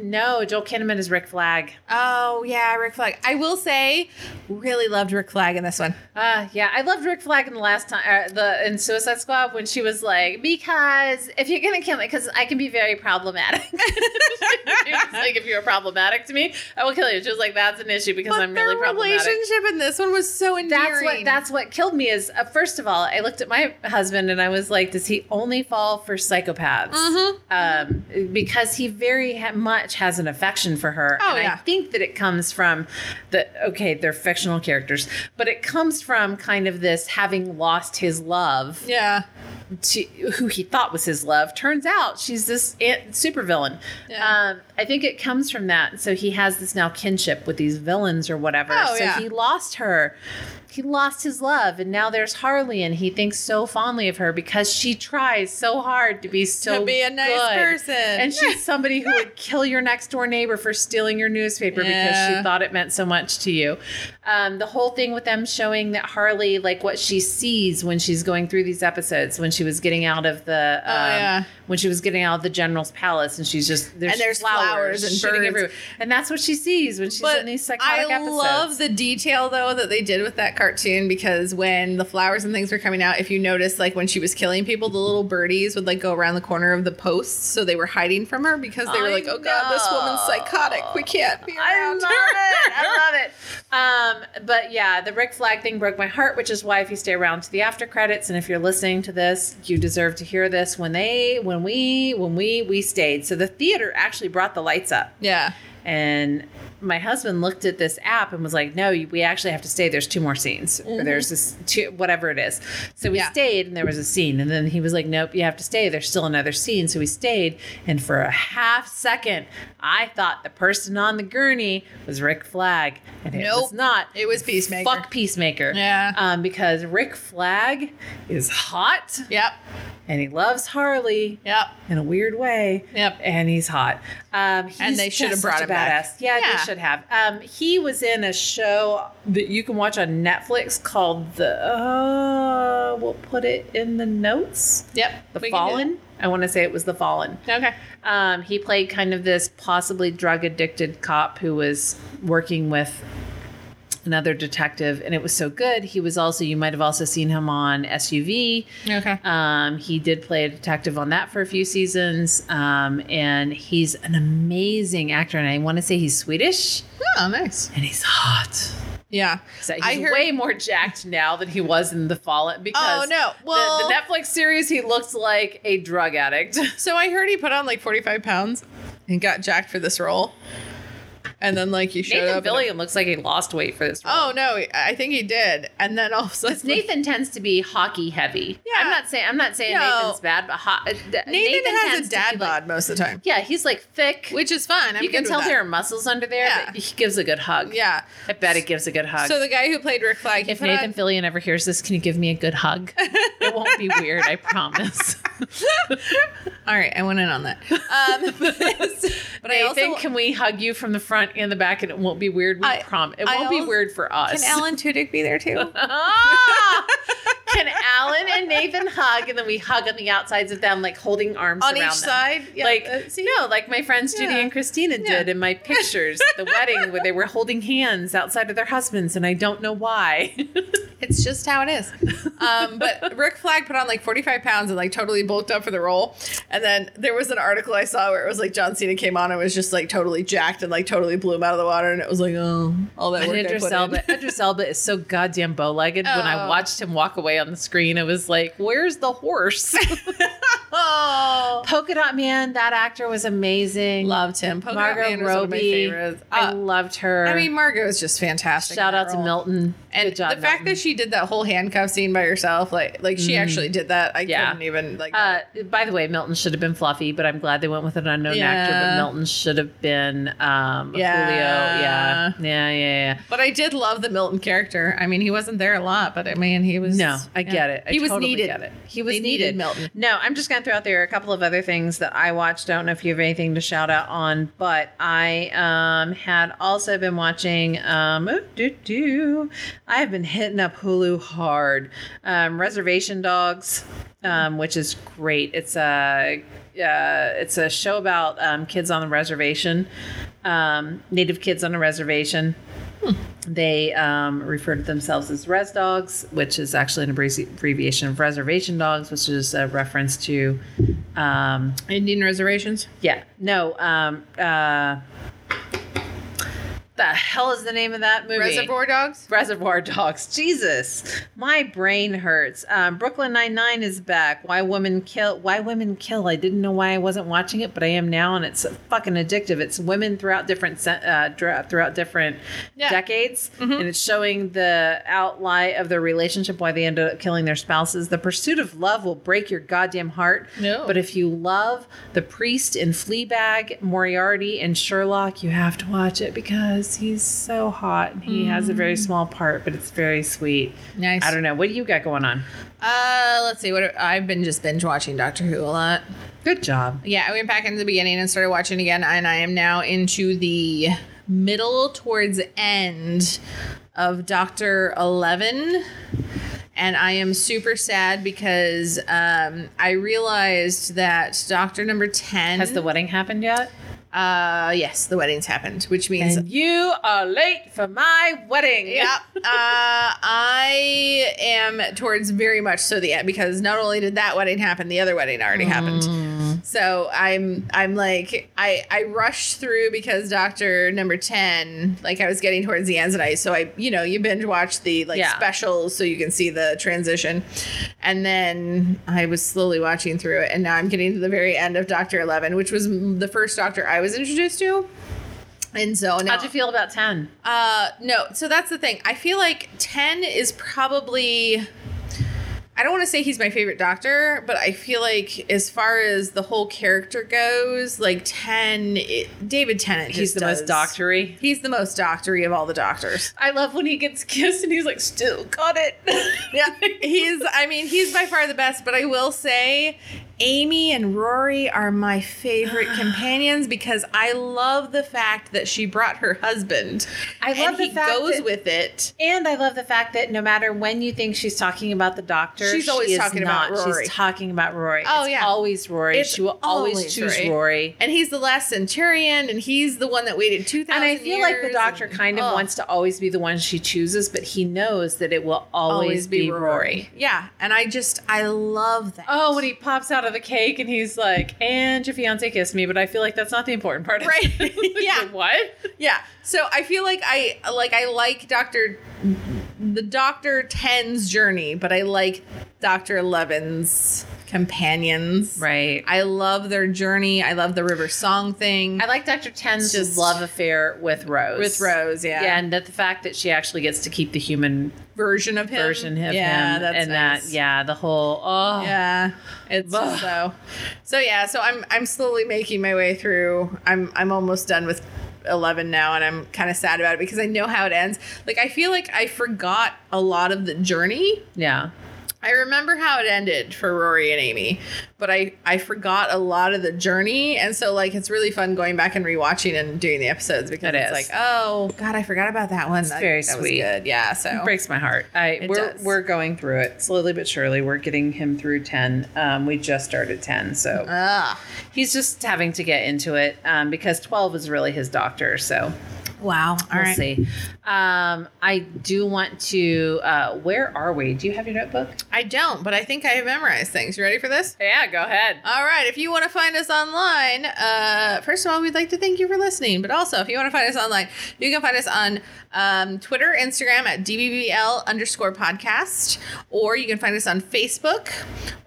No, Joel Kinnaman is Rick Flag.
Oh yeah, Rick Flag. I will say, really loved Rick Flag in this one.
Uh, yeah, I loved Rick Flag in the last time, uh, the in Suicide Squad when she was like, because if you're gonna kill me, because I can be very problematic. like, if you're problematic to me, I will kill you. She was like, that's an issue because
But
I'm really problematic.
relationship in this one was so endearing.
That's what that's what killed me. Is uh, first of all, I looked at my husband and I was like, does he only fall for psychopaths?
Mhm.
Um, because he very ha- much has an affection for her,
Oh,
and I think that it comes from the okay, they're fictional characters, but it comes from kind of this having lost his love
Yeah.
to who he thought was his love. Turns out she's this supervillain.
Yeah.
Um, I think it comes from that. So he has this now kinship with these villains or whatever.
Oh,
so
yeah.
he lost her. He lost his love, and now there's Harley, and he thinks so fondly of her because she tries so hard to be so
to be a nice
good.
person.
And she's somebody who would kill your next door neighbor for stealing your newspaper because she thought it meant so much to you. Um, the whole thing with them showing that Harley, like what she sees when she's going through these episodes, when she was getting out of the, um,
Oh, yeah.
when she was getting out of the general's palace, and she's just there's
And there's flowers and
shooting everywhere, and that's what she sees when she's
but
in these psychotic
I
episodes.
love the detail though that they did with that cartoon because when the flowers and things were coming out, if you notice, like when she was killing people, the little birdies would like go around the corner of the posts, so they were hiding from her because they were
I
like, "Oh God, this woman's psychotic. We can't be
I
around
love
her."
it. I love it. Um, but yeah, the Rick Flag thing broke my heart, which is why if you stay around to the after credits, and if you're listening to this, you deserve to hear this. When they, when we, when we, we stayed. So the theater actually brought the lights up,
Yeah.
and my husband looked at this app and was like, "No, we actually have to stay. There's two more scenes. Or there's this two, whatever it is." So we
Yeah.
stayed, and there was a scene, and then he was like, "Nope, you have to stay. There's still another scene." So we stayed, and for a half second, I thought the person on the gurney was Rick Flag, and it was not.
It was Peacemaker.
Fuck Peacemaker.
Yeah.
Um, because Rick Flag is hot,
Yep.
and he loves Harley
Yep.
in a weird way.
Yep.
And he's hot. Um, he's
And they should have brought him back.
Yeah,
Yeah.
they should have. Um, he was in a show that you can watch on Netflix called the. Uh, we'll put it in the notes.
Yep.
The
We can do
Fallen. I want to say it was The Fallen.
Okay.
Um, he played kind of this possibly drug addicted cop who was working with another detective, and it was so good. He was also, you might have also seen him on SUV.
Okay.
Um, he did play a detective on that for a few seasons, um, and he's an amazing actor. And I want to say he's Swedish,
Oh, nice.
and he's hot.
Yeah.
So he's
I heard-
way more jacked now than he was in the Fallen because
Oh, no.
the-
Well-
the, Netflix series he looks like a drug addict.
So I heard he put on like 45 pounds and got jacked for this role. And then like he showed
Nathan
up. in a-
Fillion looks like he lost weight for this oh, role.
oh no, I think he did. And then all of a sudden,
Nathan tends to be hockey heavy.
Yeah.
I'm not saying I'm not saying
No.
Nathan's bad, but ho-
Nathan,
Nathan
has a dad
be like-
bod most of the time,
Yeah, he's like thick.
which is fun. I'm
you can tell
with
there are muscles under there.
Yeah.
But he gives a good hug.
Yeah.
I bet it gives a good hug.
So the guy who played Rick Flag,
if Nathan
on-
Fillion ever hears this, can you give me a good hug? it won't be weird, I promise.
all right, I went in on that. Um, but I
Nathan,
also
can we hug you from the front and the back, and it won't be weird? We
I-
promise. It
I
won't be weird for us.
can Alan Tudyk be there too?
Ah! Can Alan and Nathan hug, and then we hug on the outsides of them, like holding arms
on
around
each
them.
side? Yeah,
like
uh, see?
no, like my friends Judy
Yeah.
and Christina
Yeah.
did in my pictures, the wedding where they were holding hands outside of their husbands, and I don't know why.
It's just how it is. Um, but Rick Flag put on like 45 pounds and like totally bulked up for the role. And then there was an article I saw where it was like John Cena came on and was just like totally jacked and like totally blew him out of the water. And it was like, oh, all that
And
work I
Idris
put
Elba,
in.
Idris Elba is so goddamn bow-legged. When I
Oh.
watched him walk away on the screen, it was like, "Where's the horse?"
oh,
Polka Dot Man, that actor was amazing.
loved him. Polka
Margot
Man was one of my
Robbie.
favorites.
I
Uh,
loved her.
I mean, Margot is just fantastic.
shout out
that
to. Milton.
And the fact
Milton.
that she did that whole handcuff scene by herself, like like she actually did that, I
Yeah.
couldn't even like.
Uh, by the way, Milton should have been Fluffy, but I'm glad they went with an unknown actor. But Milton should have been um,
Yeah.
Julio. Yeah, yeah, yeah, yeah.
but I did love the Milton character. I mean, he wasn't there a lot, but I mean, he was.
No, I
yeah.
get it. I
he was
totally
needed.
Get it. He was needed.
needed Milton.
No, I'm just gonna throw out there a couple of other things that I watched. Don't know if you have anything to shout out on, but I um, had also been watching. Um, oh, doo, doo. I have been hitting up Hulu hard. Um, Reservation Dogs, um, which is great. It's a uh, it's a show about um, kids on the reservation, um, native kids on a reservation. They um, refer to themselves as res dogs, which is actually an abbreviation of reservation dogs, which is a reference to, um,
Indian reservations.
yeah, no, um, uh, the hell is the name of that movie?
Reservoir Dogs.
Reservoir Dogs. Jesus, my brain hurts. Um, Brooklyn Nine Nine is back. Why women kill? Why women kill? I didn't know why I wasn't watching it, but I am now, and it's fucking addictive. It's women throughout different uh, throughout different
Yeah.
decades, and it's showing the outline of their relationship, why they end up killing their spouses. The pursuit of love will break your goddamn heart.
No.
but if you love the priest in Fleabag, Moriarty, and Sherlock, you have to watch it because he's so hot. and He has a very small part, but it's very sweet.
Nice.
I don't know. What do you got going on?
Uh, let's see. What I've been just binge watching Doctor Who a lot.
Good job.
Yeah, I went back into the beginning and started watching again, and I am now into the middle towards end of Doctor Eleven. And I am super sad because um, I realized that Doctor Number Ten
Has the wedding happened yet?
Uh yes the wedding's happened, which means
And you are late for my wedding.
yeah. Uh, I am towards very much so the end because not only did that wedding happen, the other wedding already happened. So I'm I'm like I I rushed through because Doctor Number Ten like I was getting towards the end, and I so I you know you binge watch the like
Yeah.
specials so you can see the transition, and then I was slowly watching through it and now I'm getting to the very end of Doctor Eleven, which was the first Doctor I was introduced to. And so now,
How'd you feel about 10?
uh, no. So that's the thing. I feel like 10 is probably. I don't want to say he's my favorite doctor, but I feel like as far as the whole character goes, like 10, it, David Tennant.
He's the
does-
most doctory.
He's the most doctory of all the doctors.
I love when he gets kissed and he's like, still got it.
Yeah, he's. I mean, he's by far the best. But I will say, Amy and Rory are my favorite companions because I love the fact that she brought her husband.
I
and
love the fact that
he
fact
goes
that-
with it.
And I love the fact that no matter when you think she's talking about the doctor,
She's always
she
talking about. Rory.
She's talking about Rory.
Oh,
It's
yeah.
always Rory.
It's
she will always,
always
choose
Rory.
Rory.
And he's the last centurion, and he's the one that waited two thousand.
And I feel like the doctor kind of oh. wants to always be the one she chooses, but he knows that it will always, be, Rory.
Yeah, and I just I love that.
Oh, when he pops out of the cake and he's like, "And your fiance kissed me," but I feel like that's not the important part.
Right. Yeah.
what?
yeah. So I feel like I like I like Doctor the Doctor 10's journey, but I like Doctor 11's companions.
Right.
I love their journey. I love the river song thing.
I like Dr. Ten's
Just-
love affair with Rose.
with Rose, yeah.
Yeah, and that the fact that she actually gets to keep the human
version of him.
version of
yeah,
him.
That's
and
nice.
that, yeah, the whole, oh.
Yeah, it's
Ugh.
so. So yeah, so I'm I'm slowly making my way through. I'm I'm almost done with 11 now, and I'm kind of sad about it because I know how it ends. Like I feel like I forgot a lot of the journey.
Yeah.
I remember how it ended for Rory and Amy, but I I forgot a lot of the journey, and so like it's really fun going back and rewatching and doing the episodes because
It
it's
is.
like oh god I forgot about that one. That,
very
that
sweet.
Was good. Yeah. So
It breaks my heart. I
It
we're
does.
we're going through it slowly but surely. We're getting him through ten. Um, we just started ten, so
Ah.
he's just having to get into it um, because twelve is really his doctor. So
Wow. All
we'll
right.
see. Um, I do want to. Uh, where are we? Do you have your notebook?
I don't, but I think I have memorized things. You ready for this?
Yeah, go ahead.
All right. If you want to find us online, uh, first of all, we'd like to thank you for listening. But also, if you want to find us online, you can find us on um, Twitter, Instagram at DBBL underscore podcast, or you can find us on Facebook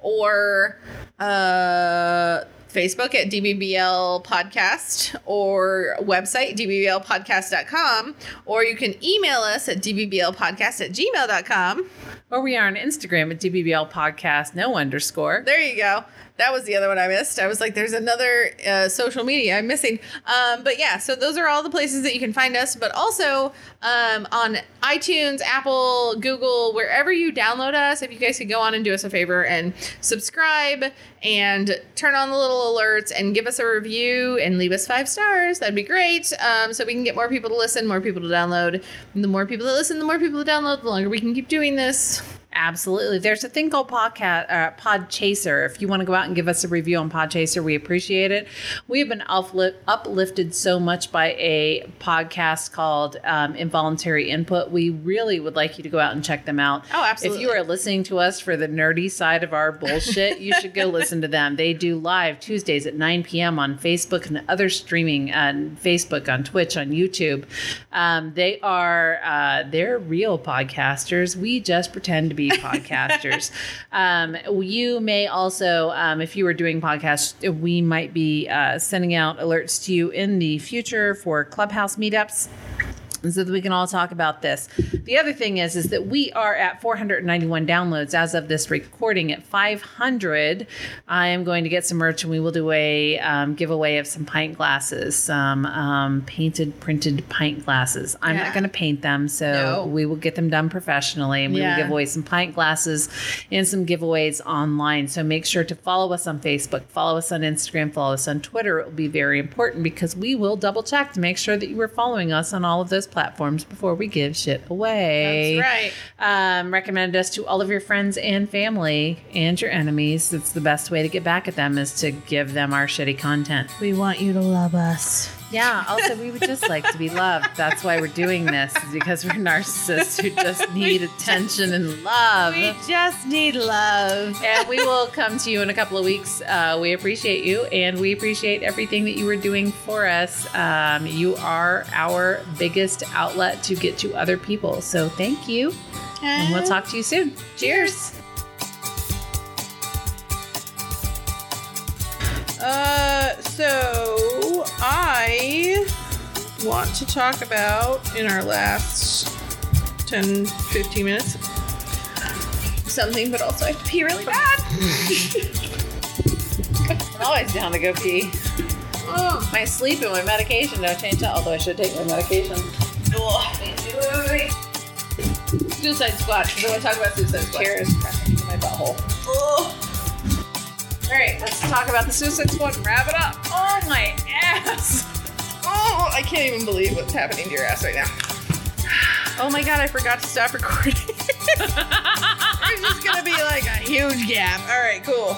or uh, Facebook at DBBL podcast or website dbblpodcast.com, or you can email us at dbblpodcast at gmail.com.
Or we are on Instagram at DBBL Podcast, no underscore.
There you go. That was the other one I missed. I was like, there's another uh, social media I'm missing. Um, but yeah, so those are all the places that you can find us. But also um, on iTunes, Apple, Google, wherever you download us, if you guys could go on and do us a favor and subscribe and turn on the little alerts and give us a review and leave us five stars, that'd be great. Um, so we can get more people to listen, more people to download. And the more people that listen, the more people to download, the longer we can keep doing this.
Absolutely. There's a thing called podcast, uh, Podchaser. If you want to go out and give us a review on Podchaser, we appreciate it. We have been upli- uplifted so much by a podcast called um, Involuntary Input. We really would like you to go out and check them out.
Oh, absolutely.
If you are listening to us for the nerdy side of our bullshit, you should go listen to them. They do live Tuesdays at 9 p.m. on Facebook and other streaming on Facebook, on Twitch, on YouTube. Um, they are uh, they're real podcasters. We just pretend to be podcasters. um, you may also, um, if you were doing podcasts, we might be uh, sending out alerts to you in the future for Clubhouse meetups so that we can all talk about this. The other thing is, is that we are at 491 downloads as of this recording. At 500, I am going to get some merch, and we will do a um, giveaway of some pint glasses, some um, painted, printed pint glasses. I'm
Yeah.
not going to paint them, so
No.
we will get them done professionally, and we
Yeah.
will give away some pint glasses and some giveaways online. So make sure to follow us on Facebook, follow us on Instagram, follow us on Twitter. It will be very important because we will double check to make sure that you are following us on all of those platforms before we give shit away.
That's
right. Um, recommend us to all of your friends and family and your enemies. It's the best way to get back at them is to give them our shitty content.
We want you to love us.
Yeah. Also, we would just like to be loved. That's why we're doing this, is because we're narcissists who just need attention and love.
We just need love.
and we will come to you in a couple of weeks. Uh, we appreciate you, and we appreciate everything that you were doing for us. Um, you are our biggest outlet to get to other people. So thank you, and we'll talk to you soon. Cheers.
Uh, so I want to talk about in our last 10, 15 minutes something, but also I have to pee really bad.
I'm always down to go pee.
oh,
My sleep and my medication don't change that, although I should take my medication.
ugh. Suicide Squad. I want to talk about Suicide Squad.
Pressing to my butthole.
Ugh.
All right, let's talk about the Suicide Squad and wrap it up. Oh, my ass.
Oh, I can't even believe what's happening to your ass right now. Oh my god, I forgot to stop recording. There's just gonna be like a huge gap. All right, cool.